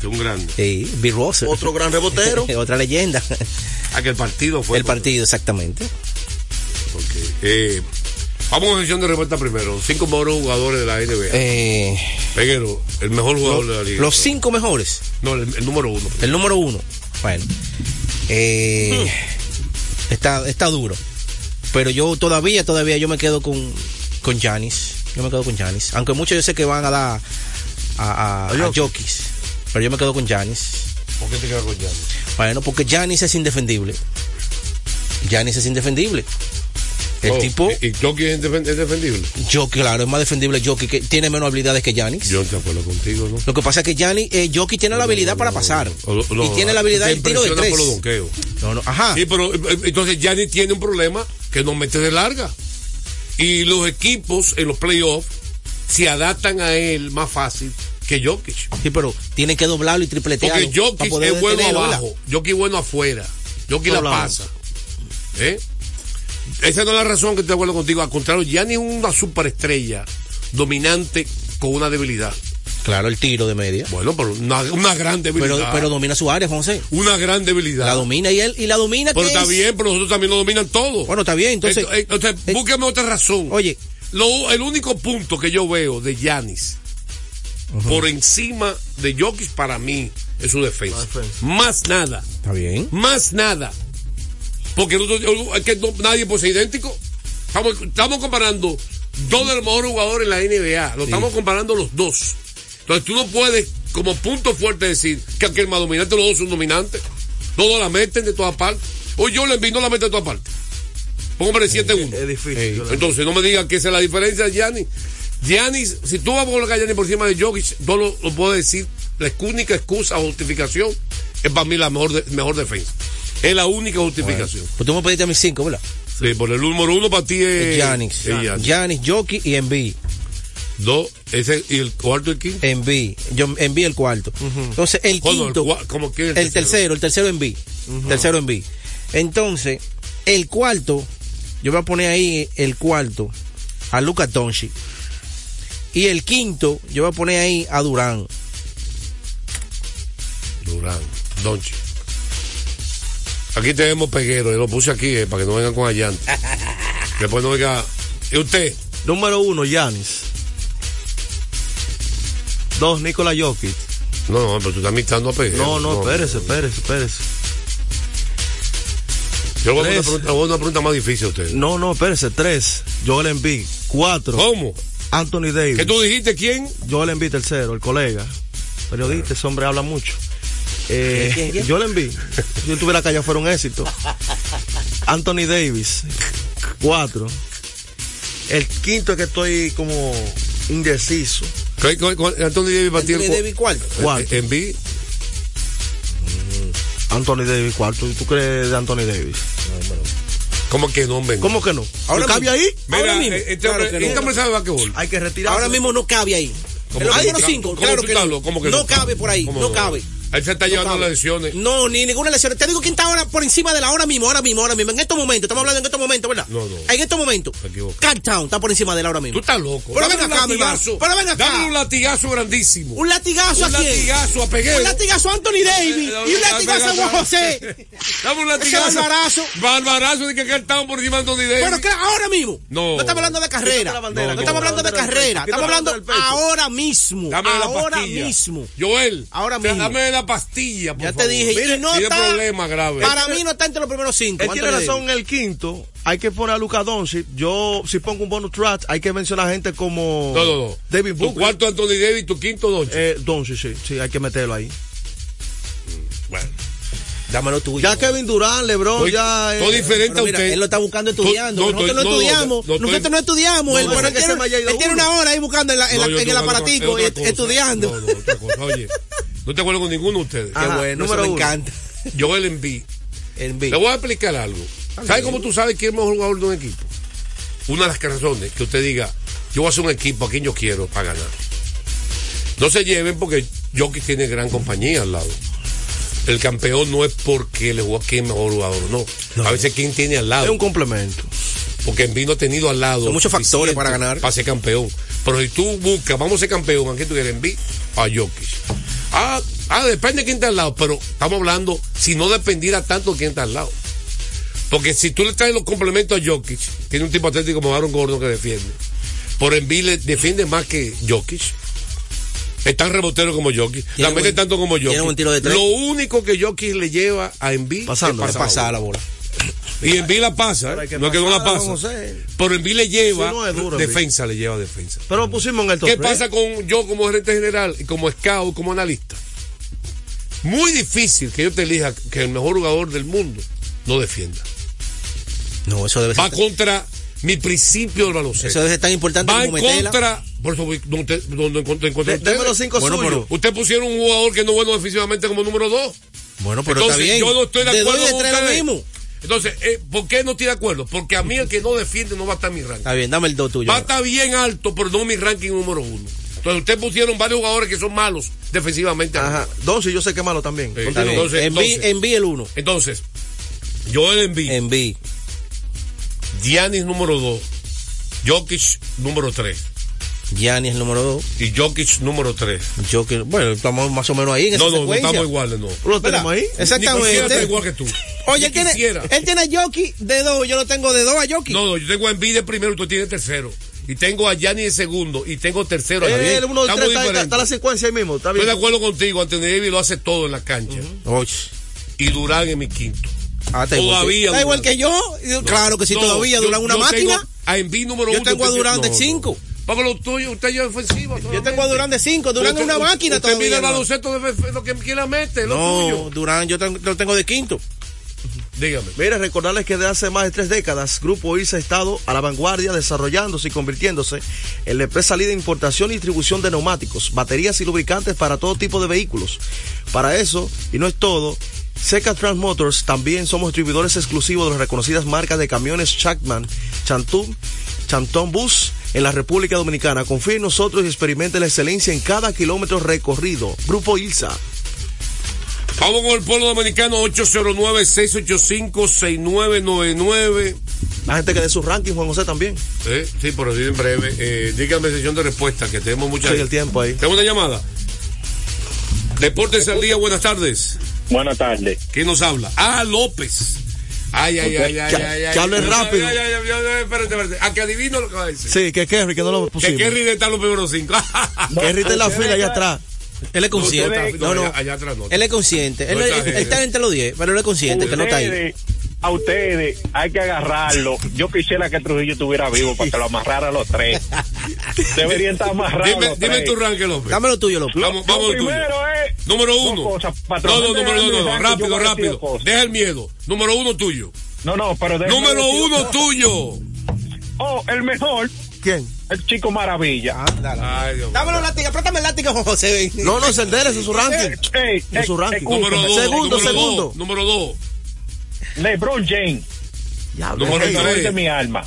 un grande. Sí, Bill Rosser. Otro gran rebotero. Otra leyenda. Ah, que el partido fue. El partido, exactamente. Eh, vamos a la sesión de respuesta primero. Cinco mejores jugadores de la NBA. Eh, Peguero, el mejor jugador de la liga. los cinco mejores. No, el, el número uno. El número uno. Bueno. Eh, está, está duro. Pero yo todavía, todavía yo me quedo con, con Giannis. Yo me quedo con Giannis. Aunque muchos yo sé que van a dar a, a, a Jokic. Pero yo me quedo con Giannis. ¿Por qué te quedas con Giannis? Bueno, porque Giannis es indefendible. Giannis es indefendible. El Oh, tipo. ¿Y, y Jokic es, es defendible? Jokic, claro, es más defendible Jokic, que tiene menos habilidades que Giannis. Yo no te acuerdo contigo, ¿no? Lo que pasa es que Giannis, eh, Jokic tiene la habilidad para pasar. Y tiene la habilidad del tiro de tres. por los donkeos. No, no, ajá. Sí, pero eh, entonces Giannis tiene un problema que no mete de larga. Y los equipos en los playoffs se adaptan a él más fácil que Jokic. Sí, pero tienen que doblarlo y tripletearlo. Porque Jokic poder es bueno abajo, Jokic es bueno afuera, Jokic la pasa. ¿Eh? Esa no es la razón que estoy de acuerdo contigo. Al contrario, Giannis es una superestrella dominante con una debilidad. Claro, el tiro de media. Bueno, pero una, una gran debilidad. Pero, pero domina su área, José. una gran debilidad. La domina y él y la domina Pero está es- bien, pero nosotros también lo dominan todo. Bueno, está bien, entonces. Ent- entonces, búsqueme otra razón. Oye, Lo- el único punto que yo veo de Yanis por encima de Jokic para mí es su defensa. Más nada. Está bien. Más nada. Porque nosotros- es que no- nadie puede ser idéntico. Estamos, estamos comparando dos de los mejores jugadores en la NBA. Lo estamos comparando los dos. Entonces tú no puedes, como punto fuerte, decir que aquel más dominante, los dos son dominantes. Todos la meten de todas partes. O yo le envío no la mete de todas partes. Póngame 7-1. Es difícil. Entonces no me digan que esa es la diferencia de Giannis. Giannis, si tú vas a colocar a Giannis por encima de Jokic, no lo, lo puedo decir. La única excusa o justificación es para mí la mejor, de- mejor defensa. Es la única justificación. Pues tú me pediste a mis cinco, ¿verdad? Sí, por el número uno para ti es Giannis. es Giannis. Y Embiid. Dos, ese, y el cuarto y el quinto. Embiid. Yo Embiid el cuarto. Entonces, el Bueno, el quinto. cua- ¿cómo que el el tercero, el tercero Embiid. Tercero Embiid. Entonces, el cuarto, yo voy a poner ahí el cuarto a Luca Doncic. Y el quinto, yo voy a poner ahí a Durán. Durán, Donchi. Aquí tenemos peguero, yo lo puse aquí eh, para que no vengan con allante. Después no venga. ¿Y usted? Número uno, Yanis. Dos, Nikola Jokic. No, no, pero tú estás mixando a peguero. No, no, espérese, espérese, espérese. Yo le voy a una pregunta, le voy a hacer una pregunta más difícil a usted. No, no, espérese. Tres, Joel Embiid. Cuatro, ¿Cómo? Anthony Davis. ¿Qué tú dijiste? ¿Quién? Joel Embiid tercero, el colega. Periodista, ese hombre habla mucho. Eh, ¿Quién, quién? Joel Embiid. Si él tuviera callado fuera un éxito. Anthony Davis. Cuatro. El quinto es que estoy como indeciso. ¿Qué- qué- qué- Anthony Davis para ti el Anthony cu- Davis cuarto. Cuarto. Eh, Embiid. Anthony Davis cuarto. ¿Y tú crees de Anthony Davis? ¿Cómo que no, hombre? ¿Cómo que no? Ahora ¿No cabe ahí? Mira, Ahora mismo. eh, este Claro hombre, este hombre sabe. Hay que retirar. Ahora mismo no cabe ahí. ¿Cómo En los que primeros no? cinco, ¿Cómo claro que no. loco? ¿Cómo que no no? cabe por ahí, ¿Cómo no cabe. Él se está llevando cabe. lesiones. No, ni ninguna lesión. Te digo quién está ahora por encima de la hora mismo, ahora mismo, ahora mismo. En estos momentos, estamos hablando en estos momentos, ¿verdad? No, no. En estos momentos. Cartown está por encima de la hora mismo. Tú estás loco. Pero ven un acá, mi hermano. Pero ven acá. Dame un latigazo grandísimo. Un latigazo Un a quién? latigazo a Peguero. Un latigazo a Anthony Davis. Eh, y un eh, latigazo a Juan José. Dame un Ese latigazo. barbarazo. Barbarazo de que estaban por encima de Anthony Davis. Pero que ahora mismo. No. No estamos hablando de carrera. No, estamos la hablando de carrera. Estamos hablando ahora mismo. Ahora mismo. Joel. Ahora mismo. Dame la pastilla, por Ya te favor. dije. Mire, y no tiene está, problema grave. Para mí no está entre los primeros cinco. Él tiene razón el quinto. Hay que poner a Luca Doncic. Yo, si pongo un bonus track, hay que mencionar gente como No, no, no. David Tu Booker. cuarto Anthony Davis, tu quinto Doncic. Eh, Doncic, sí, sí, hay que meterlo ahí. bueno. Dámelo tú. Ya Kevin Durant, LeBron, Estoy- ya. todo eh, diferente a usted. él lo está buscando estudiando. No, no, nosotros no, no, no, estudiamos. no, no, nosotros no estudiamos. No, él, parece pero él que tiene, se me haya ido él tiene uno. una hora ahí buscando en, la- en No, la- yo en el aparatico, con- es et- otra cosa. estudiando. No, no, otra cosa. Oye, no te acuerdo con ninguno de ustedes. Qué bueno, número eso me uno. encanta. Joel Embiid. El Le voy a explicar algo. ¿Sabe cómo tú sabes quién es el mejor jugador de un equipo? Una de las razones que usted diga, yo voy a hacer un equipo a quien yo quiero para ganar. No se lleven porque Jokic tiene gran compañía al lado. El campeón no es porque le jugó a quién es mejor jugador, no. A veces quién tiene al Es lado. un complemento. Porque Embiid no ha tenido al lado. Son muchos factores para ganar. Para ser campeón. Pero si tú buscas, vamos a ser campeón, ¿a quién tú quieres Embiid? A Jokic. Ah, ah, depende de quién está al lado, pero estamos hablando si no dependiera tanto de quién está al lado. Porque si tú le traes los complementos a Jokic, tiene un tipo atlético como Aaron Gordon que defiende. Por Embiid le defiende más que Jokic. Es tan rebotero como Jokic. La mete tanto como Jokic. tiene buen tiro de tres. Lo único que Jokic le lleva a Pasando, es pasar la bola. Y Embiid la pasa, ¿eh? no es que no la pasa. Pero Embiid le lleva no es duro, defensa, le lleva defensa. Pero lo pusimos en el top ¿Qué pasa con yo como gerente general y como scout, como analista? Muy difícil que yo te elija que el mejor jugador del mundo no defienda. No, eso debe Va ser. contra mi principio del Eso baloncesto. debe ser tan importante Va en contra. Por eso, voy- donde, donde encontré, ustedes. los cinco Bueno, pero- Usted pusieron un jugador que no es bueno defensivamente como número dos. Bueno, pero Entonces, está bien. yo no estoy de acuerdo de con tres lo ustedes. mismo. Entonces, eh, ¿por qué no estoy de acuerdo? Porque a mí el que no defiende no va a estar en mi ranking. Está bien, dame el dos tuyo. Va a estar bien alto, pero no mi ranking número uno. Entonces, usted pusieron varios jugadores que son malos defensivamente. Ajá. Doncic, yo sé que es malo también. Sí. Entonces, Enví, entonces- enví el uno. Entonces, Joel Embiid, Enví. Giannis número dos, Jokic número tres. Gianni es el número 2. Y Jokic número 3. Jokic, bueno, estamos más o menos ahí en No, esa no, no secuencia. estamos iguales, no. ¿Lo tenemos ahí? Exactamente. igual que tú. Oye, él tiene, él tiene a Jokic de 2, yo lo tengo de 2 a Jokic. No, no, yo tengo a Embiid de primero y tú tienes tercero. Y tengo a Gianni de segundo y tengo tercero. Eh, el 1 2 Estamos 3 está, está, la secuencia ahí mismo. Está Estoy bien. de acuerdo contigo, Anthony Davis lo hace todo en la cancha. Oye. Y Durán en mi quinto. Ah, está igual Todavía. Está igual que yo. Claro que sí, todavía Durán una máquina. Tengo a Embiid número Yo uno. tengo a Durán de no, no. cinco. Porque lo tuyo, usted ya es ofensivo. Yo tengo a Durán de 5. Durán es una máquina Usted mide todavía. el ¿no? baloncesto de lo que quiera mete, lo No, tuyo. Durán yo tengo- lo tengo de quinto. Dígame. Mira, recordarles que desde hace más de tres décadas, Grupo IRSA ha estado a la vanguardia desarrollándose y convirtiéndose en la empresa líder de importación y distribución de neumáticos, baterías y lubricantes para todo tipo de vehículos. Para eso, y no es todo, Seca Trans Motors también somos distribuidores exclusivos de las reconocidas marcas de camiones Chapman, Chantum, Chanton Bus en la República Dominicana. Confíe en nosotros y experimente la excelencia en cada kilómetro recorrido. Grupo ILSA. Vamos con el pueblo dominicano 809-685-6999. La gente que dé su ranking, Juan José también. Eh, sí, pero sí, en breve. Eh, dígame sesión de respuesta, que tenemos mucha Sí, el tiempo ahí. Tengo una llamada. Deportes al día, buenas tardes. Buenas tardes. ¿Quién nos habla? Ah, López. Ay, ay, ay, ay, Que- ay, ay. que hable rápido. Ay, ay, ay, ay, ay, espérate, espérate. A que adivino lo que va a decir. Sí, que Kerry, que no lo Que pusimos. Kerry de estar los primeros cinco. Kerry está en la fila allá atrás. Él es consciente. No, no. allá- atrás no. Él es consciente. Él está entre los 10, pero él es consciente que no está ahí. Ustedes, a ustedes hay que agarrarlo. Yo quisiera que Trujillo estuviera vivo para que lo amarrara a los tres. Deberían estar amarrados. Dime, los dime tres. tu ranking, López. Dame lo tuyo, López. Vamos, Lo vamos tuyo. primero es Número uno. cosas, No, patrón. no, número no, no, rápido, rápido. Deja el miedo. Número uno tuyo. No, no, pero Número decir uno tuyo. Oh, el mejor, ¿Quién? el chico maravilla. Ay, Dios mío. Dame los látigos, préstame el látigo, José. No, no, es el de él, ese es su ranking. Ey, Es su ranking. Número dos. Segundo, número segundo. Dos, número dos. LeBron James, Diablo, Número el hey. mejor tres. de mi alma.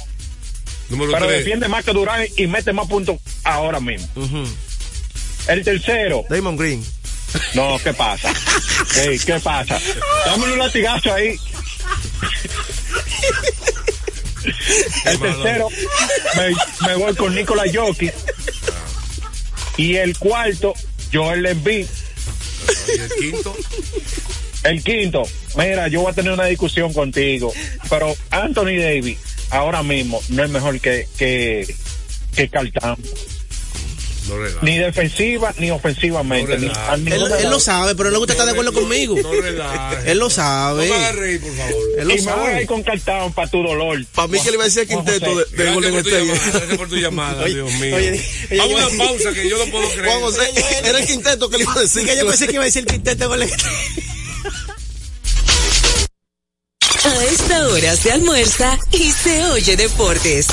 Número Pero tres. defiende más que Durán y mete más puntos ahora mismo. El tercero, Damon Green. no, ¿qué pasa? Ey, ¿Qué pasa? Dame un latigazo ahí. El tercero, me, me voy con Nicolás Jokic. Y el cuarto, Joel Embiid. Y el quinto. El quinto, mira, yo voy a tener una discusión contigo, pero Anthony Davis ahora mismo no es mejor que, que, que Towns. No ni defensiva ni ofensivamente. No ni- Él, de él lo sabe, pero él le gusta estar de acuerdo conmigo. No. Él lo No sabe. reír, por favor. Él lo y me voy a sabe. ir con Towns para tu dolor. Para mí que le iba a decir el quinteto de, de Golden por, tu State. llamada, gracias por tu llamada, Oye, Dios mío. oye, oye, Vamos a una pausa que yo no puedo creer. Juan José, era el quinteto que le iba a decir. Sí, que yo pensé que iba a decir quinteto con el... A esta hora se almuerza y se oye deportes.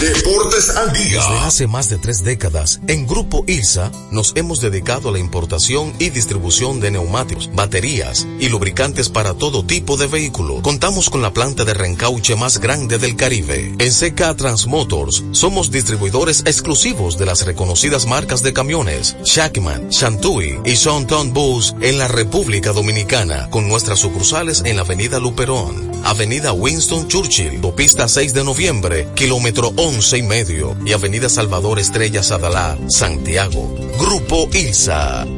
Deportes al día. Desde hace más de tres décadas, en Grupo ILSA nos hemos dedicado a la importación y distribución de neumáticos, baterías y lubricantes para todo tipo de vehículo. Contamos con la planta de reencauche más grande del Caribe. En CK Transmotors somos distribuidores exclusivos de las reconocidas marcas de camiones Shackman, Shantui y Shonton Bus en la República Dominicana, con nuestras sucursales en la Avenida Luperón, Avenida Winston Churchill, Autopista 6 de Noviembre, kilómetro 11 y medio, y Avenida Salvador Estrella Sadalá, Santiago. Grupo ILSA.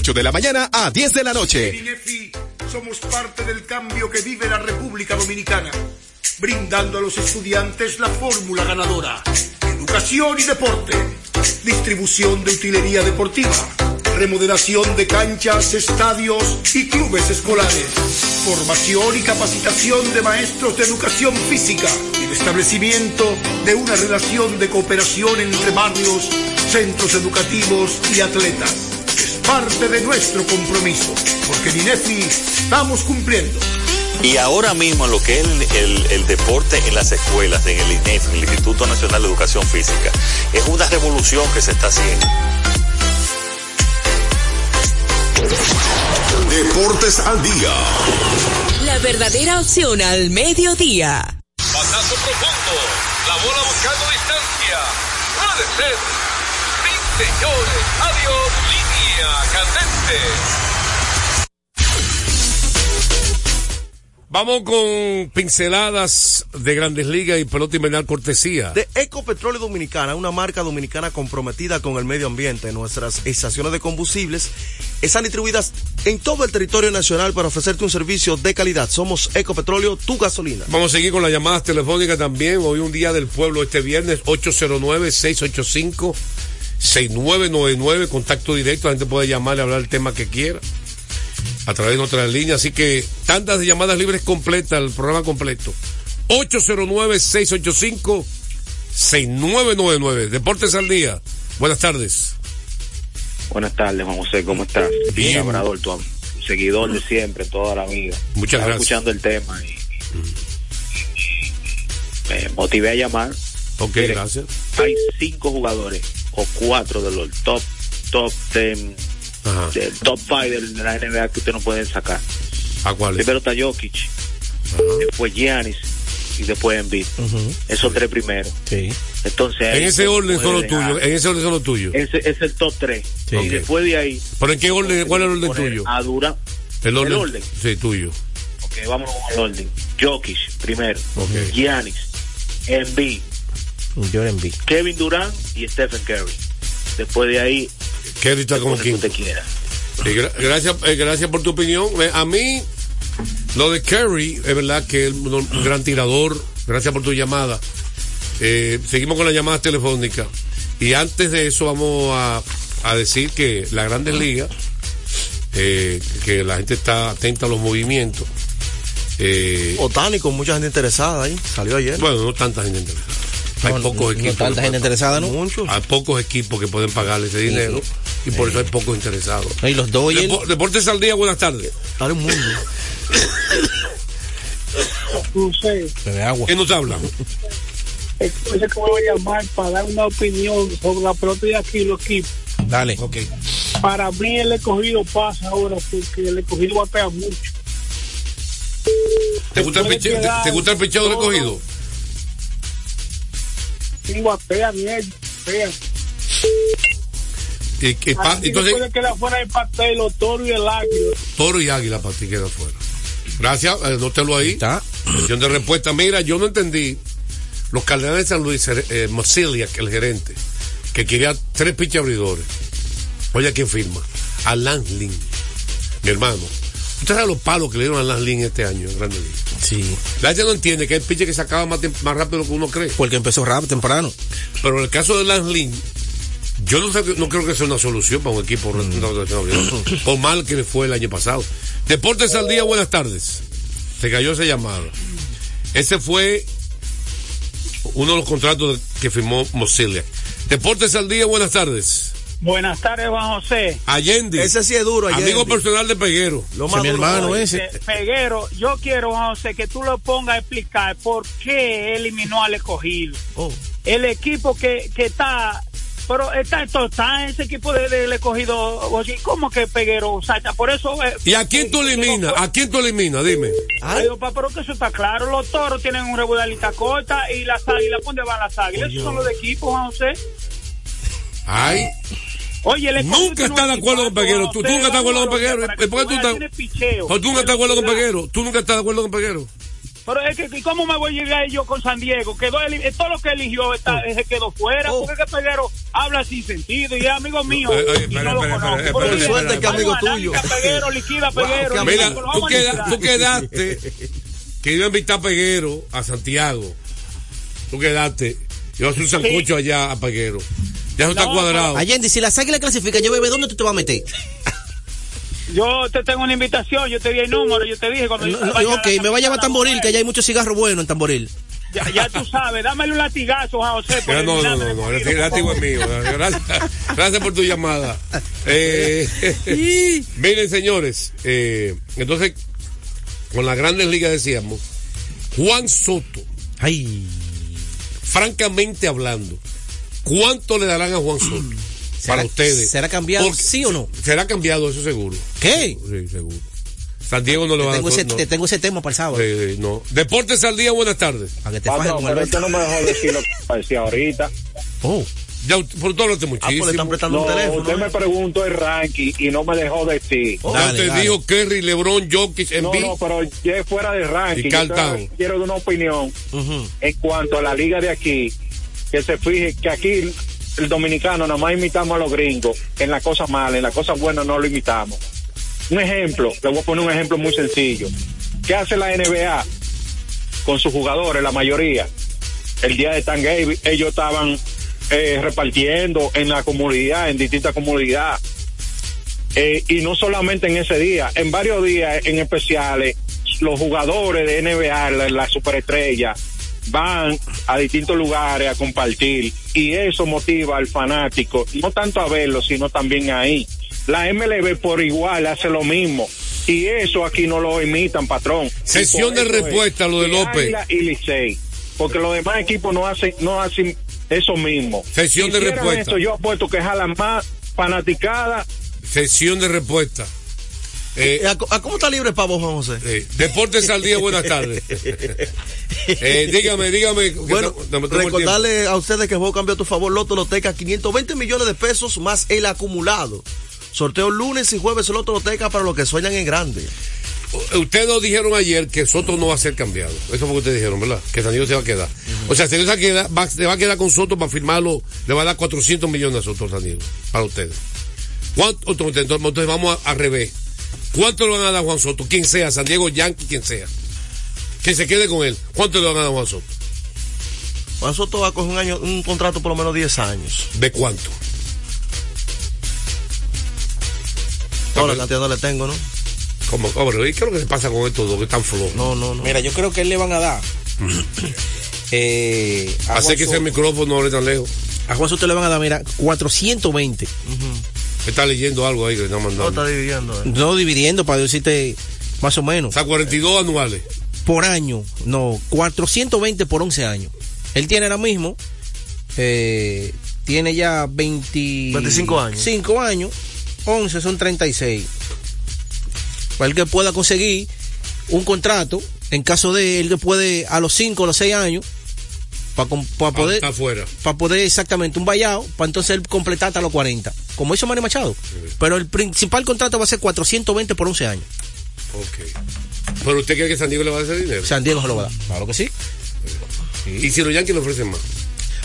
de la mañana a 10 de la noche. INEFI somos parte del cambio que vive la República Dominicana, brindando a los estudiantes la fórmula ganadora. Educación y deporte, distribución de utilería deportiva, remodelación de canchas, estadios y clubes escolares, formación y capacitación de maestros de educación física el establecimiento de una relación de cooperación entre barrios, centros educativos y atletas parte de nuestro compromiso, porque en INEFI estamos cumpliendo. Y ahora mismo lo que es el, el- el deporte en las escuelas, en el INEF, en el Instituto Nacional de Educación Física, es una revolución que se está haciendo. Deportes al día. La verdadera opción al mediodía. Batazo profundo. La bola buscando distancia. Puede ser. Sí, señores. Adiós. Línea candente. Vamos con pinceladas de Grandes Ligas y pelota invernal cortesía. De Ecopetróleo Dominicana, una marca dominicana comprometida con el medio ambiente. Nuestras estaciones de combustibles están distribuidas en todo el territorio nacional para ofrecerte un servicio de calidad. Somos Ecopetróleo, tu gasolina. Vamos a seguir con las llamadas telefónicas también. Hoy un día del pueblo este viernes, 809-685-6999. Contacto directo, la gente puede llamar y hablar el tema que quiera a través de nuestra línea. Así que tantas de llamadas libres completas, el programa completo. 809-685-6999. Deportes al día. Buenas tardes. Buenas tardes, Juan José, ¿cómo estás? Bien. Labrador, tu am- seguidor de siempre, toda la vida. Muchas Estaba gracias. escuchando el tema y, y- me motivé a llamar. Ok, gracias. Hay cinco jugadores o cuatro de los top, top ten, del top five de la NBA que usted no puede sacar. ¿A cuáles? Primero está Jokic, después Giannis y después Embiid. Esos tres primeros. Sí. Entonces, En ese orden son los tuyos. En ese orden son los tuyos. Ese es el top 3. Sí. Y después de ahí, ¿Pero en qué orden? ¿Cuál es el orden tuyo? a Durant. El orden. el orden. Sí, tuyo. Ok, vámonos con el orden. Jokic, primero. Ok. Giannis, Embiid, Embiid. Kevin Durant y Stephen Curry. Después de ahí, Kerry está como usted quiera. Gra- gracias, eh, gracias por tu opinión. Eh, A mí, lo de Kerry, es verdad que es un un gran tirador. Gracias por tu llamada. Eh, seguimos con las llamadas telefónicas. Y antes de eso, vamos a, a decir que la Grandes Ligas, eh, que la gente está atenta a los movimientos. Eh, Otani con mucha gente interesada ahí. Salió ayer. bueno, no tanta gente interesada. Hay No, pocos no equipos. tanta que gente pueden interesada, ¿no? Muchos. Hay pocos equipos que pueden pagarle ese dinero y por eso hay pocos interesados. Y los Dodgers. Depo- Deportes al día, buenas tardes. Dale un mundo. José, Bebe agua. ¿Quién nos habla? es que me voy a llamar para dar una opinión sobre la pelota de aquí, los equipos. Dale. Ok. Para mí el escogido pasa ahora porque el escogido batea mucho. ¿Te gusta el picheo, te, quedar te gusta el picheo del todo. Sí, batean ellos, batean. Y, y pa- entonces, puede quedar fuera el pastel, los toros y el águila. toro y águila para ti queda fuera. Gracias, eh, anótelo ahí. Cuestión de respuesta. Mira, yo no entendí. Los Cardenales de San Luis, eh, Mosilia, que el gerente, que quería tres pitch abridores. Oye, ¿a quién firma? A Lynn, mi hermano. ¿Usted sabe los palos que le dieron a Lance Lynn este año en Grande Liga? Sí. La gente no entiende que el pitcher que se acaba más, rápido de lo que uno cree. Porque empezó rápido, temprano. Pero en el caso de Lance Lynn, yo no, sé, no creo que sea una solución para un equipo mm. por mal que le fue el año pasado. Deportes al día, buenas tardes. Se cayó esa llamada. Ese fue uno de los contratos que firmó Mosilia. Deportes al día, buenas tardes. Buenas tardes, Juan José. Allende. Ese sí es duro, Allende. Amigo personal de Peguero. Lo más mi duro. hermano ese. eh, Peguero, yo quiero, Juan José, que tú lo pongas a explicar por qué eliminó al escogido. Oh. El equipo que, que está, pero está, está ese equipo de- del escogido, ¿cómo que Peguero, Sacha? Por eso... eh, ¿Y a quién tú eh, eliminas? ¿A quién tú eliminas? Dime. Ay, papá, pero que eso está claro. Los toros tienen una regularita corta y las águilas, ¿dónde van las águilas? Esos son los de equipo, Juan José. Ay. Oye, el Nunca estás de acuerdo con Peguero. Tú, nunca estás de acuerdo con Peguero. para ¿Y que por qué tú nunca estás de acuerdo con. Peguero? ¿Tú nunca estás de acuerdo con Peguero? Pero es que, ¿y ¿cómo me voy a llegar yo con San Diego? Quedó eh, todo lo que eligió está, Oh. se quedó fuera. Porque es que Peguero habla sin sentido y es amigo mío. Oye, oye, y no lo conozco. espera, Pero espera, dije, espera, espera. vamos a analizar Peguero, liquida Peguero. Mira, tú, quedaste que iba a invitar a Peguero a Santiago. Tú quedaste. Yo a hacer un sancocho allá a Peguero. Ya eso está No, cuadrado. Allende, si las águilas clasifican, yo bebé, ¿dónde tú te vas a meter? Yo te tengo una invitación, yo te di el número, yo te dije cuando yo No, ok, me va a llevar a Tamboril, que allá hay muchos cigarros buenos en Tamboril. Ya, ya tú sabes, dámele un latigazo, Juan José. por No, no, no, el látigo es mío. Gracias, gracias por tu llamada. Eh, miren, señores, eh, entonces, con las grandes ligas decíamos, Juan Soto. Ay. Francamente hablando, ¿cuánto le darán a Juan Soto? Para ustedes. ¿Será cambiado Porque- sí o no? Será cambiado, eso seguro. ¿Qué? Sí, seguro. San Diego no le va a ese, no. te tengo ese tema para el sábado. Sí, sí, no. Deportes al día, buenas tardes. Para que te Patrón, con pero usted no me dejó decir lo que decía ahorita. Oh. Ya, por todo lo te muchísimo. no, usted me preguntó el ranking y no me dejó decir. ya te dijo Kerry, LeBron, Jokic, No, Embiid. no, pero ya fuera de ranking. Y Yo quiero una opinión en cuanto a la liga de aquí, que se fije que aquí el dominicano nada más imitamos a los gringos en las cosas malas, en las cosas buenas no lo imitamos. Un ejemplo, le voy a poner un ejemplo muy sencillo. ¿Qué hace la NBA con sus jugadores, la mayoría? El día de Thanksgiving, ellos estaban eh, repartiendo en la comunidad, en distintas comunidades. Eh, y no solamente en ese día, en varios días en especiales, los jugadores de NBA, la, la superestrella, van a distintos lugares a compartir y eso motiva al fanático, no tanto a verlo, sino también ahí. La MLB por igual hace lo mismo y eso aquí no lo imitan, patrón. Sesión de respuesta, lo de López. Y Licey, porque los demás equipos no hacen, no hacen eso mismo. Sesión de respuesta. yo apuesto que jalan más fanaticada Sesión de respuesta. Eh, ¿A, a cómo está libre Pavo Juan José? eh, Deportes al día, buenas tardes. Eh, dígame, dígame. Bueno, recordarle a ustedes que el juego cambió a tu favor Loto Loteca 520 millones de pesos más el acumulado. Sorteo lunes y jueves Loto Loteca para los que sueñan en grande. Ustedes nos dijeron ayer que Soto no va a ser cambiado. Eso fue lo que ustedes dijeron, ¿verdad? Que San Diego se va a quedar. O sea, San Diego se, queda, va, se va a quedar con Soto para firmarlo. Le va a dar 400 millones a Soto San Diego. Para ustedes. ¿Cuánto? Entonces, entonces vamos a- al revés. ¿Cuánto le van a dar a Juan Soto? Quien sea, San Diego, Yankee, quien sea. Que se quede con él. ¿Cuánto le van a dar a Juan Soto? Juan Soto va a coger un, año, un contrato por lo menos 10 años. ¿De cuánto? No, la cantidad no le tengo, ¿no? ¿Cómo? Hombre, ¿y qué es lo que se pasa con estos dos que están flojos? No, no, no. Mira, yo creo que él le van a dar. eh, a Hace Juan que ese Soto- micrófono no hable tan lejos. A Juan Soto le van a dar, mira, 420. Está leyendo algo ahí que le están No mandando. está dividiendo. eh. No dividiendo para decirte más o menos. O sea, 42 anuales. Por año. No, 420 por 11 años. Él tiene ahora mismo, eh, tiene ya 20, 25 años. 5 años. 11 son 36. Para el que pueda conseguir un contrato, en caso de él que puede a los 5 o los 6 años, para poder, Está afuera. para poder exactamente un vallado, para entonces él completar hasta los 40, como hizo Manny Machado. Pero el principal contrato va a ser 420 por 11 años. Ok. ¿Pero usted cree que San Diego le va a dar ese dinero? San Diego se lo va a dar. Claro que sí. ¿Y si los Yankees le ofrecen más?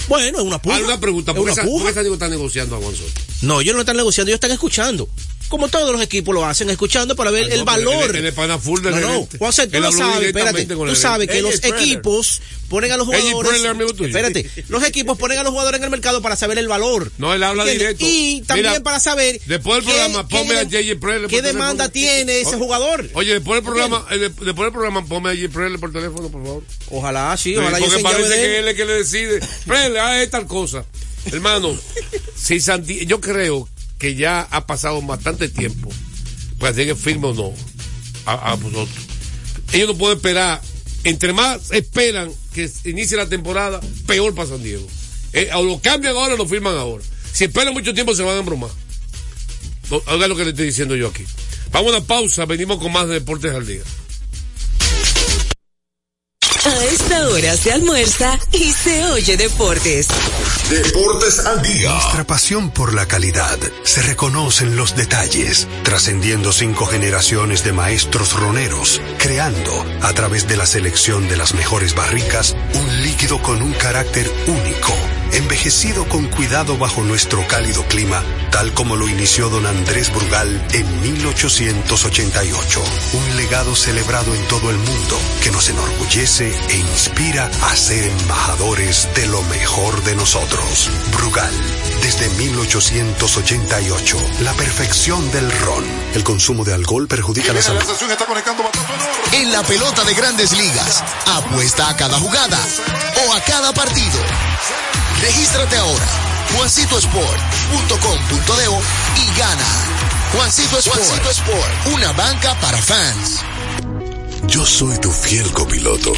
Bueno, es una puja. Ah, una pregunta. Es ¿Por qué, una San- puja. por qué San Diego está negociando a Juan Soto? No, ellos no están negociando, ellos están escuchando. Como todos los equipos lo hacen, escuchando para ver Ah, el no, valor. es pana full del no, no. Juan tú lo sabes, espérate. el Tú sabes que los Preller. equipos ponen a los jugadores. Preller. Espérate, los equipos ponen a los jugadores en el mercado para saber el valor. No, él habla ¿Entiendes? directo. Y también Mira, para saber. Después del programa, qué ponme a J.J. Preller. ¿Qué demanda tiene ese jugador? Oye, después del programa, eh, de- después del programa, ponme a J.J. Preller por teléfono, por favor. Ojalá, sí, ojalá porque parece que él. él es que le decide. Preller, haz tal cosa. Hermano, si yo creo que ya ha pasado bastante tiempo para que firme o no a, a vosotros. Ellos no pueden esperar. Entre más esperan que inicie la temporada, peor para San Diego. Eh, o lo cambian ahora o lo firman ahora. Si esperan mucho tiempo, se van a embromar. O- Oiga lo que le estoy diciendo yo aquí. Vamos a una pausa, venimos con más de Deportes al Día. A esta hora se almuerza y se oye deportes. Deportes al día. Nuestra pasión por la calidad se reconoce en los detalles, trascendiendo cinco generaciones de maestros roneros, creando, a través de la selección de las mejores barricas, un líquido con un carácter único, envejecido con cuidado bajo nuestro cálido clima, tal como lo inició don Andrés Brugal en 1888. Un legado celebrado en todo el mundo que nos enorgullece e inspira a ser embajadores de lo mejor de nosotros. Brugal, desde 1888, la perfección del ron. El consumo de alcohol perjudica la salud. En la pelota de grandes ligas, apuesta a cada jugada o a cada partido. Regístrate ahora, juancitosport.com.de y gana. Juancito Sport, Juancito Sport, una banca para fans. Yo soy tu fiel copiloto.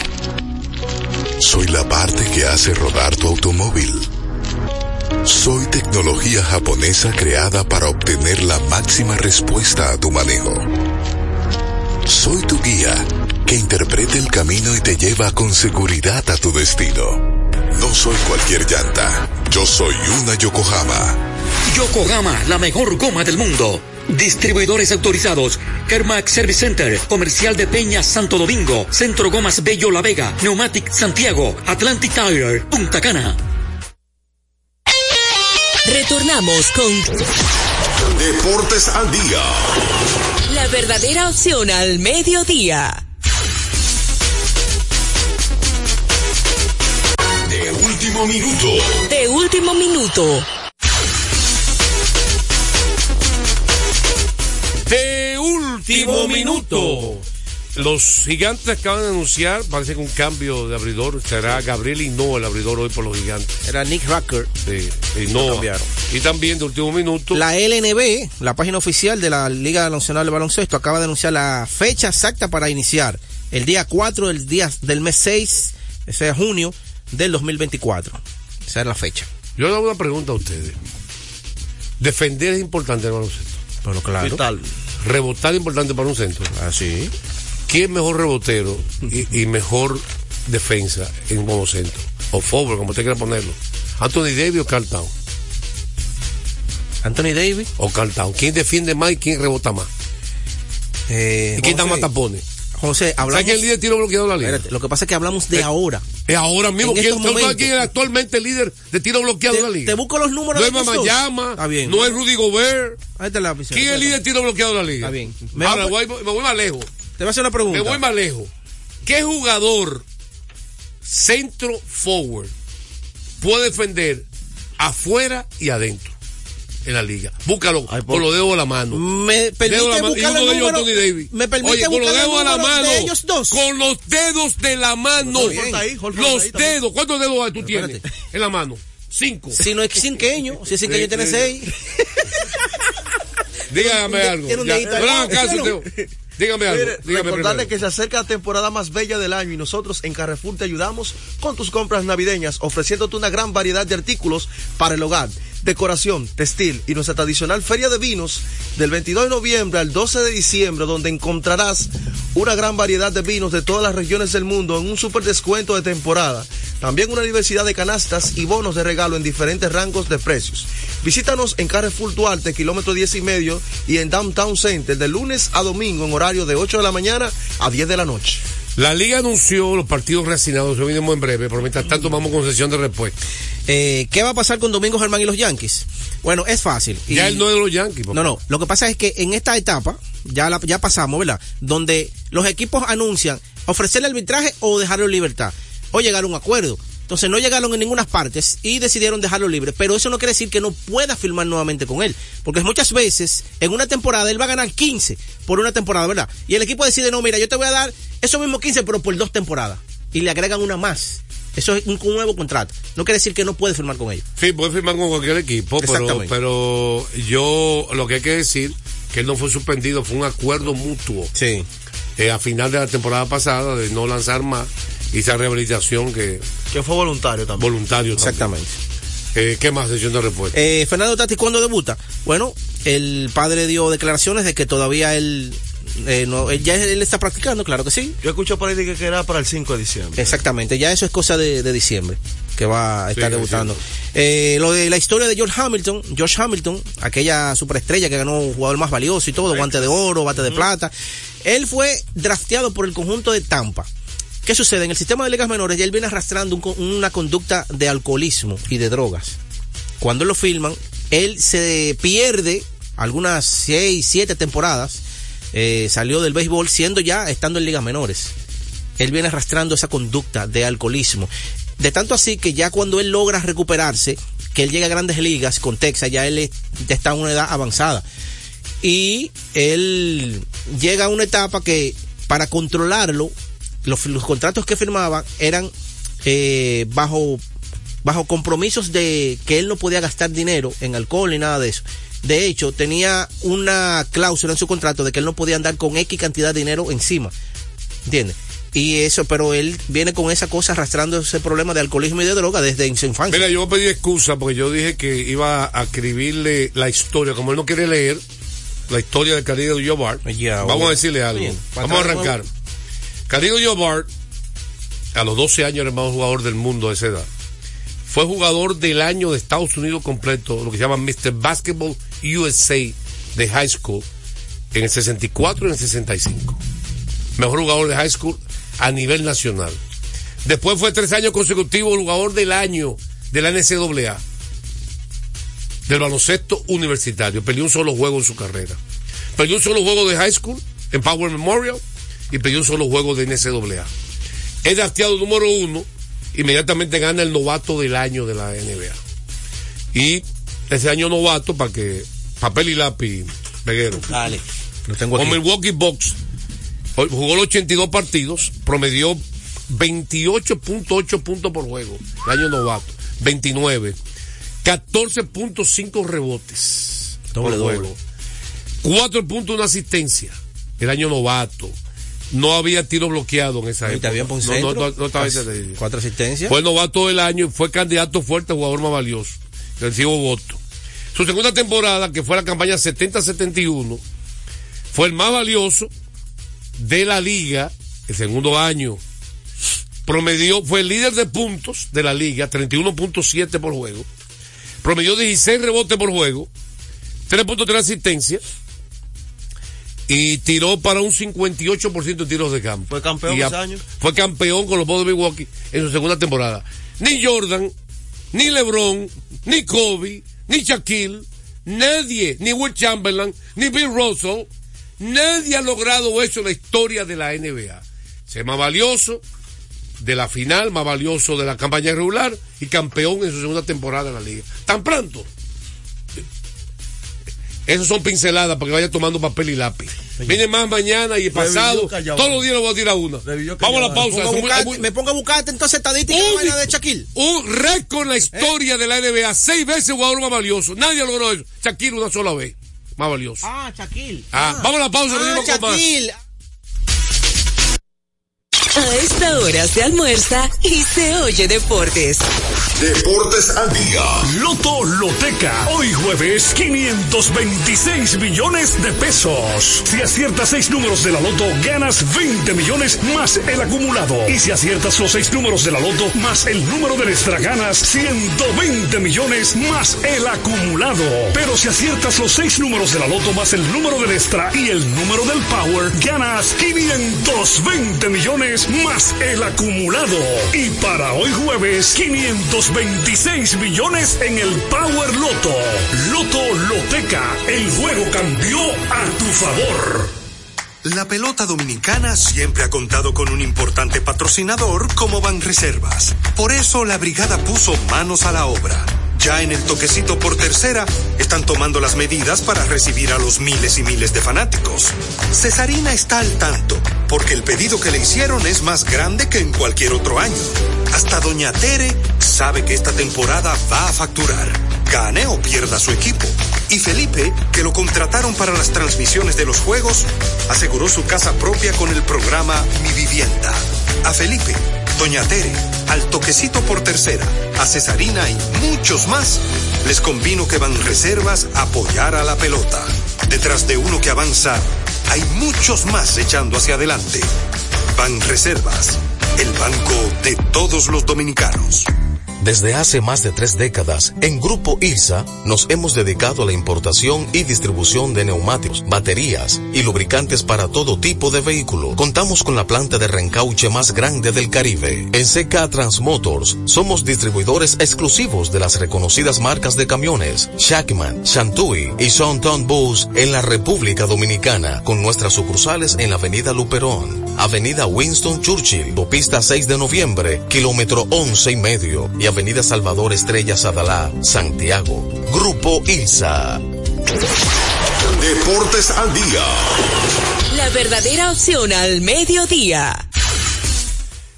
Soy la parte que hace rodar tu automóvil. Soy tecnología japonesa creada para obtener la máxima respuesta a tu manejo. Soy tu guía que interpreta el camino y te lleva con seguridad a tu destino. No soy cualquier llanta. Yo soy una Yokohama. Yokohama, la mejor goma del mundo. Distribuidores autorizados. Kermax Service Center, Comercial de Peña Santo Domingo, Centro Gomas Bello La Vega, Neumatic Santiago, Atlantic Tire, Punta Cana. Retornamos con Deportes al día. la verdadera opción al mediodía. Último minuto. De último minuto. De último minuto. Los gigantes acaban de anunciar, parece que un cambio de abridor. Será Gabriel Hinoa el abridor hoy por los gigantes. Era Nick Rucker. Sí, Lo Hinoa. cambiaron. Y también de último minuto. La LNB, la página oficial de la Liga Nacional de Baloncesto, acaba de anunciar la fecha exacta para iniciar. El día 4 del, día, del mes 6, ese es junio del 2024. Esa es la fecha. Yo le hago una pregunta a ustedes. Defender es importante en el baloncesto. Pero claro. Vital. Rebotar es importante para un centro. Así. ¿Quién es mejor rebotero y, y mejor defensa en un baloncesto? O forward, como usted quiera ponerlo. Anthony Davis o Carl Town. Anthony Davis. O Carl Town. ¿Quién defiende más y quién rebota más? Eh, ¿Y quién da más tapones? José, hablamos. ¿Sabes quién líder de tiro bloqueado la liga? Espérate, lo que pasa es que hablamos de Eh, ahora. Es ahora mismo. ¿Quién, estos ¿tú sabes momentos. quién es actualmente líder de tiro bloqueado de la liga? Te busco los números No es. Mamayama, Está bien. no es Rudy Gobert. Ahí está la. ¿Quién es el líder de tiro bloqueado de la liga? Está bien. Me, Ahora, voy, me voy más lejos. Te voy a hacer una pregunta. Me voy más lejos. ¿Qué jugador centro forward puede defender afuera y adentro en la liga? Búscalo con los dedos de la mano. Me permite la mano. Y buscar uno los de ellos, números- Anthony Davis. me permite Oye, con los dedos la mano. de ellos dos. Con los dedos de la mano. Ahí, Los dedos. ¿Cuántos dedos tú tienes en la mano? Cinco. Si no es cinqueño, si es cinqueño Sí, tiene sí. seis. Dígame algo. Dígame algo. Mire, Dígame recordarle primero. que se acerca la temporada más bella del año y nosotros en Carrefour te ayudamos con tus compras navideñas, ofreciéndote una gran variedad de artículos para el hogar, decoración, textil y nuestra tradicional feria de vinos del 22 de noviembre al 12 de diciembre, donde encontrarás una gran variedad de vinos de todas las regiones del mundo en un super descuento de temporada. También una diversidad de canastas y bonos de regalo en diferentes rangos de precios. Visítanos en Carrefour Duarte, kilómetro 10 y medio, y en Downtown Center de lunes a domingo en horario de 8 de la mañana a 10 de la noche. La liga anunció los partidos reasignados, eso venimos en breve, pero mientras tanto vamos con sesión de respuesta. Eh, ¿Qué va a pasar con Domingo Germán y los Yankees? Bueno, es fácil. Y- Ya él no es de los Yankees. papá. No, no. Lo que pasa es que en esta etapa, ya, la, ya pasamos, ¿verdad? Donde los equipos anuncian ofrecerle arbitraje o dejarlo en libertad. O llegar a un acuerdo. Entonces no llegaron en ninguna partes y decidieron dejarlo libre. Pero eso no quiere decir que no pueda firmar nuevamente con él. Porque muchas veces en una temporada él va a ganar 15 por una temporada, ¿verdad? Y el equipo decide, no, mira, yo te voy a dar esos mismos 15 pero por dos temporadas. Y le agregan una más. Eso es un, nuevo contrato. No quiere decir que no puede firmar con ellos. Sí, puede firmar con cualquier equipo, pero, pero yo lo que hay que decir que él no fue suspendido, fue un acuerdo mutuo. Sí. Eh, a final de la temporada pasada de no lanzar más esa rehabilitación que Que fue voluntario también. voluntario. también. Exactamente. Eh, ¿Qué más sesión de respuesta? Eh, Fernando Tati, ¿cuándo debuta? Bueno, el padre dio declaraciones de que todavía él, eh, no, él ya él está practicando, claro que sí. Yo escucho por ahí que era para el 5 de diciembre. Exactamente, ya eso es cosa de, de diciembre que va a estar Sí, debutando. Eh, lo de la historia de George Hamilton, George Hamilton, aquella superestrella que ganó jugador más valioso y todo, guante de oro, bate de plata, él fue drafteado por el conjunto de Tampa. ¿Qué sucede? En el sistema de ligas menores ya él viene arrastrando una conducta de alcoholismo y de drogas. Cuando lo filman, él se pierde algunas seis, siete temporadas, eh, salió del béisbol siendo ya, estando en ligas menores. Él viene arrastrando esa conducta de alcoholismo. De tanto así que ya cuando él logra recuperarse, que él llega a grandes ligas con Texas, ya él está en una edad avanzada. Y él llega a una etapa que para controlarlo, los, los contratos que firmaba eran eh, bajo, bajo compromisos de que él no podía gastar dinero en alcohol ni nada de eso. De hecho, tenía una cláusula en su contrato de que él no podía andar con X cantidad de dinero encima ¿Entiendes? Y eso, pero él viene con esa cosa arrastrando ese problema de alcoholismo y de droga desde su infancia. Mira, yo pedí excusa porque yo dije que iba a escribirle la historia, como él no quiere leer la historia del Caribe Jobart. Vamos bueno. a decirle algo. Bien, Vamos a arrancar. Caribe Jobart, a los 12 años era el más jugador del mundo a esa edad. Fue jugador del año de Estados Unidos completo, lo que se llama Mr. Basketball USA de high school, en el 64 y en el 65. Mejor jugador de high school a nivel nacional. Después fue tres años consecutivos jugador del año de la NCAA, del baloncesto universitario. Perdió un solo juego en su carrera. Perdió un solo juego de high school en Power Memorial y perdió un solo juego de NCAA. Es drafteado número uno, inmediatamente gana el novato del año de la NBA. Y ese año novato, para que papel y lápiz, Peguero. Dale, lo tengo Con aquí. Milwaukee Bucks jugó los 82 partidos, promedió 28.8 puntos por juego, el año novato, 29, 14.5 rebotes Doble, por doble. juego, 4.1 asistencia, el año novato. No había tiro bloqueado en esa época. un No, no, no, estaba cuatro asistencias. fue novato del año y fue candidato fuerte a jugador más valioso. Recibo voto. Su segunda temporada, que fue la campaña 70-71, fue el más valioso de la liga, el segundo año. Promedió, fue el líder de puntos de la liga, 31.7 por juego. Promedió 16 rebotes por juego, 3.3 asistencia. Y tiró para un 58% de tiros de campo. Fue campeón Y a- ese año. Fue campeón con los Bulls de Milwaukee en su segunda temporada. Ni Jordan, ni LeBron, ni Kobe, ni Shaquille, nadie, ni Will Chamberlain, ni Bill Russell, nadie ha logrado eso en la historia de la NBA. Ser más valioso de la final, más valioso de la campaña regular y campeón en su segunda temporada en la liga. Tan pronto. Esas son pinceladas para que vaya tomando papel y lápiz. Viene más mañana y pasado. Todos los días le voy a tirar una. Vamos a la pausa. Me pongo a muy- me pongo buscarte entonces estadística Un- y vaina de Shaquille. un récord en la historia de la NBA. Seis veces jugador más valioso. Nadie logró eso. Shaquille una sola vez. Más valioso. Ah, Shaquille. Ah, vamos a la pausa. Ah, venimos con más. Shaquille. A esta hora se almuerza y se oye deportes. Deportes al día. Loto Loteca. Hoy jueves, 526 millones de pesos. Si aciertas seis números de la Loto, ganas 20 millones más el acumulado. Y si aciertas los seis números de la Loto más el número de extra, ganas 120 millones más el acumulado. Pero si aciertas los seis números de la Loto más el número del extra y el número del Power, ganas 520 millones más el acumulado. Y para hoy jueves, 526 millones en el Power Loto. Loto Loteca, el juego cambió a tu favor. La pelota dominicana siempre ha contado con un importante patrocinador como Banreservas. Por eso la brigada puso manos a la obra. Ya en el toquecito por tercera están tomando las medidas para recibir a los miles y miles de fanáticos. Cesarina está al tanto, porque el pedido que le hicieron es más grande que en cualquier otro año. Hasta Doña Tere sabe que esta temporada va a facturar, gane o pierda su equipo. Y Felipe, que lo contrataron para las transmisiones de los juegos, aseguró su casa propia con el programa Mi Vivienda. A Felipe, Doña Tere, al toquecito por tercera, a Cesarina y muchos más, les convino que van reservas apoyar a la pelota. Detrás de uno que avanza, hay muchos más echando hacia adelante. Van Reservas, el banco de todos los dominicanos. Desde hace más de tres décadas, en Grupo ILSA nos hemos dedicado a la importación y distribución de neumáticos, baterías y lubricantes para todo tipo de vehículo. Contamos con la planta de reencauche más grande del Caribe. En CK Transmotors somos distribuidores exclusivos de las reconocidas marcas de camiones Shackman, Shantui y Sonton Bus en la República Dominicana, con nuestras sucursales en la Avenida Luperón, Avenida Winston Churchill, Pista 6 de noviembre, kilómetro 11 y medio, y Avenida Salvador Estrella Sadalá, Santiago. Grupo ILSA. Deportes al día. La verdadera opción al mediodía.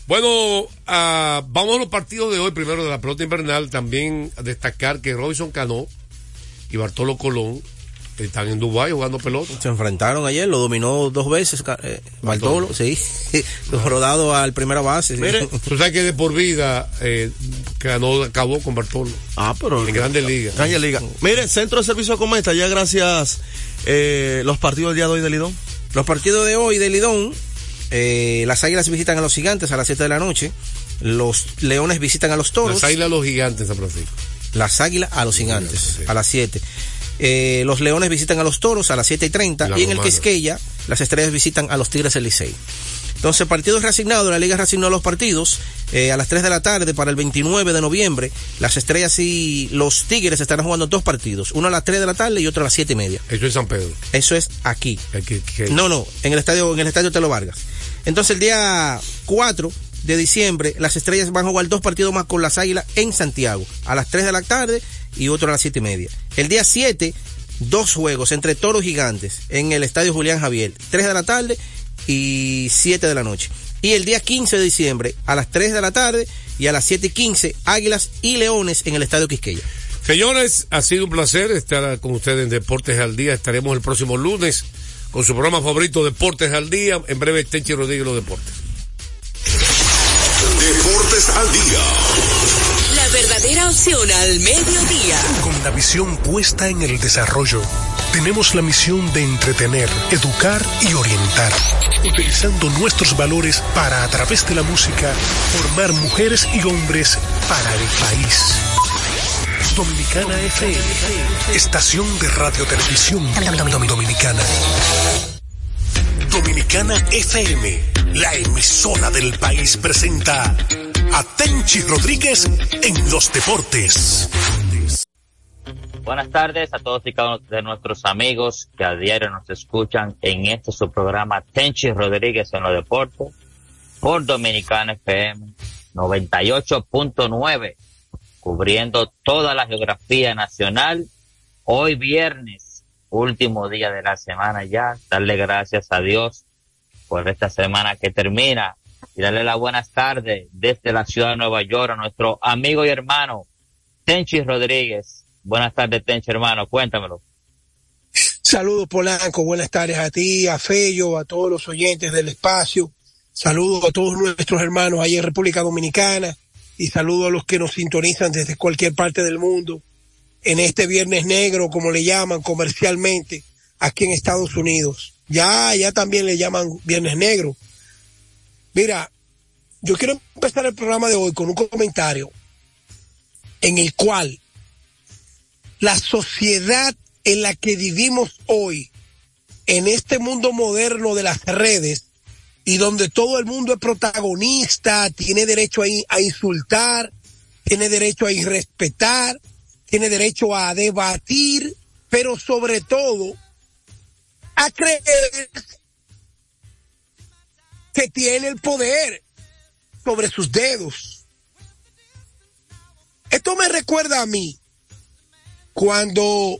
Bueno, ah, vamos a los partidos de hoy. Primero de la pelota invernal. También a destacar que Robinson Cano y Bartolo Colón Están en Dubái jugando pelota. Se enfrentaron ayer, lo dominó dos veces eh, Bartolo, sí, rodado al primera base. sí. Mire, tú sabes que de por vida eh, ganó, acabó con Bartolo. Ah, pero En Grandes Ligas. Grandes Ligas. Mire, Centro de Servicio Cometa, ya gracias eh, los partidos del día de hoy de Lidón. Los partidos de hoy de Lidón, eh, las águilas visitan a los gigantes a las 7 de la noche, los leones visitan a los toros. Las águilas a los gigantes en San Francisco. Las águilas a los gigantes a las 7. Eh, los leones visitan a los toros a las 7 y 30 La y en el. Quisqueya las estrellas visitan a los tigres del Licey. Entonces, partidos reasignados, la liga reasignó los partidos eh, a las 3 de la tarde para el 29 de noviembre. Las estrellas y los tigres estarán jugando dos partidos, uno a las 3 de la tarde y otro a las 7 y media. Eso es San Pedro. Eso es aquí. que- No, no, en el estadio, en el estadio Telo Vargas. Entonces el día 4 de diciembre, las estrellas van a jugar dos partidos más con las águilas en Santiago, a las 3 de la tarde y otro a las 7 y media. El día 7, dos juegos entre toros gigantes en el estadio Julián Javier, 3 de la tarde y 7 de la noche. Y el día 15 de diciembre, a las 3 de la tarde y a las 7 y 15, águilas y leones en el estadio Quisqueya. Señores, ha sido un placer estar con ustedes en Deportes al Día. Estaremos el próximo lunes con su programa favorito Deportes al Día. En breve, Tenchi Rodríguez los deportes. Deportes al día. Verdadera opción al mediodía. Con la visión puesta en el desarrollo, tenemos la misión de entretener, educar y orientar, utilizando nuestros valores para, a través de la música, formar mujeres y hombres para el país. Dominicana FM, estación de radio televisión dominicana. Dominicana FM, la emisora del país presenta a Rodríguez en los deportes. Buenas tardes a todos y cada uno de nuestros amigos que a diario nos escuchan en este su programa Tenchi Rodríguez en los deportes por Dominicana FM 98.9 cubriendo toda la geografía nacional. Hoy viernes último día de la semana ya. Darle gracias a Dios por esta semana que termina y darle las buenas tardes desde la ciudad de Nueva York a nuestro amigo y hermano Tenchi Rodríguez. Buenas tardes, Tenchi, hermano. Cuéntamelo. Saludos Polanco, buenas tardes a ti, a Fello, a todos los oyentes del espacio. Saludos a todos nuestros hermanos ahí en República Dominicana y saludos a los que nos sintonizan desde cualquier parte del mundo en este viernes negro, como le llaman comercialmente aquí en Estados Unidos. Ya, ya también le llaman viernes negro. Mira, yo quiero empezar el programa de hoy con un comentario en el cual la sociedad en la que vivimos hoy, en este mundo moderno de las redes, y donde todo el mundo es protagonista, tiene derecho a, in- a insultar, tiene derecho a irrespetar, tiene derecho a debatir, pero sobre todo a creer que tiene el poder sobre sus dedos. Esto me recuerda a mí cuando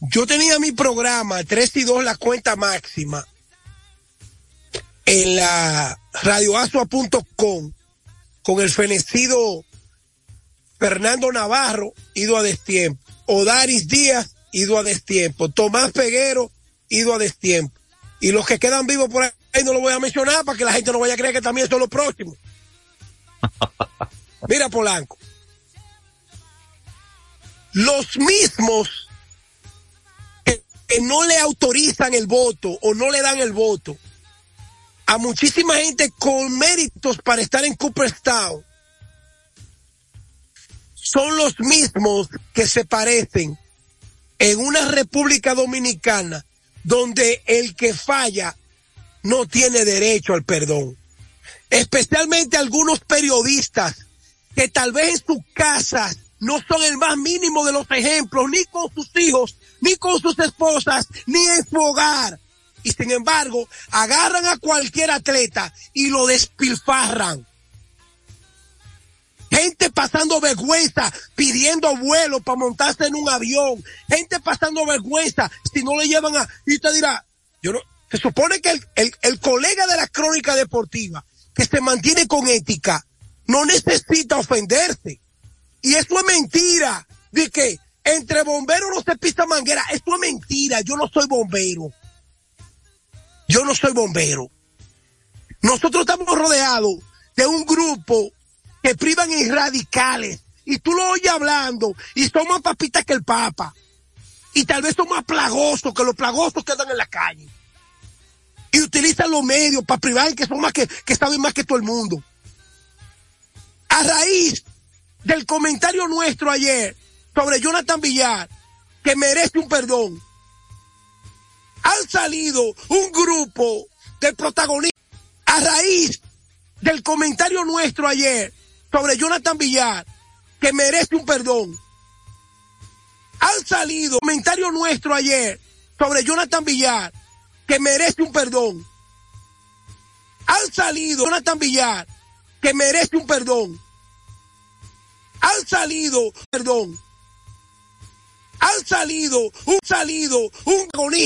yo tenía mi programa 3 y 2 la cuenta máxima en la radioasua.com con el fenecido Fernando Navarro, ido a destiempo, Odaris Díaz, ido a destiempo, Tomás Peguero, ido a destiempo. Y los que quedan vivos por ahí no lo voy a mencionar para que la gente no vaya a creer que también son los próximos. Mira Polanco. Los mismos que, que no le autorizan el voto o no le dan el voto a muchísima gente con méritos para estar en Cooperstown son los mismos que se parecen en una República Dominicana donde el que falla no tiene derecho al perdón. Especialmente algunos periodistas que tal vez en sus casas no son el más mínimo de los ejemplos, ni con sus hijos, ni con sus esposas, ni en su hogar. Y sin embargo, agarran a cualquier atleta y lo despilfarran. Gente pasando vergüenza, pidiendo vuelo para montarse en un avión. Gente pasando vergüenza si no le llevan a... Y te dirá, yo no... Se supone que el, el, el colega de la crónica deportiva, que se mantiene con ética, no necesita ofenderse. Y eso es mentira. De que, entre bomberos no se pisa manguera. Esto es mentira. Yo no soy bombero. Yo no soy bombero. Nosotros estamos rodeados de un grupo que privan en radicales. Y tú lo oyes hablando y son más papitas que el Papa. Y tal vez son más plagosos que los plagosos que andan en la calle. Y utilizan los medios para privar que son más que, que saben más que todo el mundo. A raíz del comentario nuestro ayer sobre Jonathan Villar, que merece un perdón, han salido un grupo de protagonistas a raíz del comentario nuestro ayer sobre Jonathan Villar, que merece un perdón. Han salido comentario nuestro ayer sobre Jonathan Villar, que merece un perdón. Han salido Jonathan Villar, que merece un perdón. Han salido, perdón. Han salido, un salido, un agonista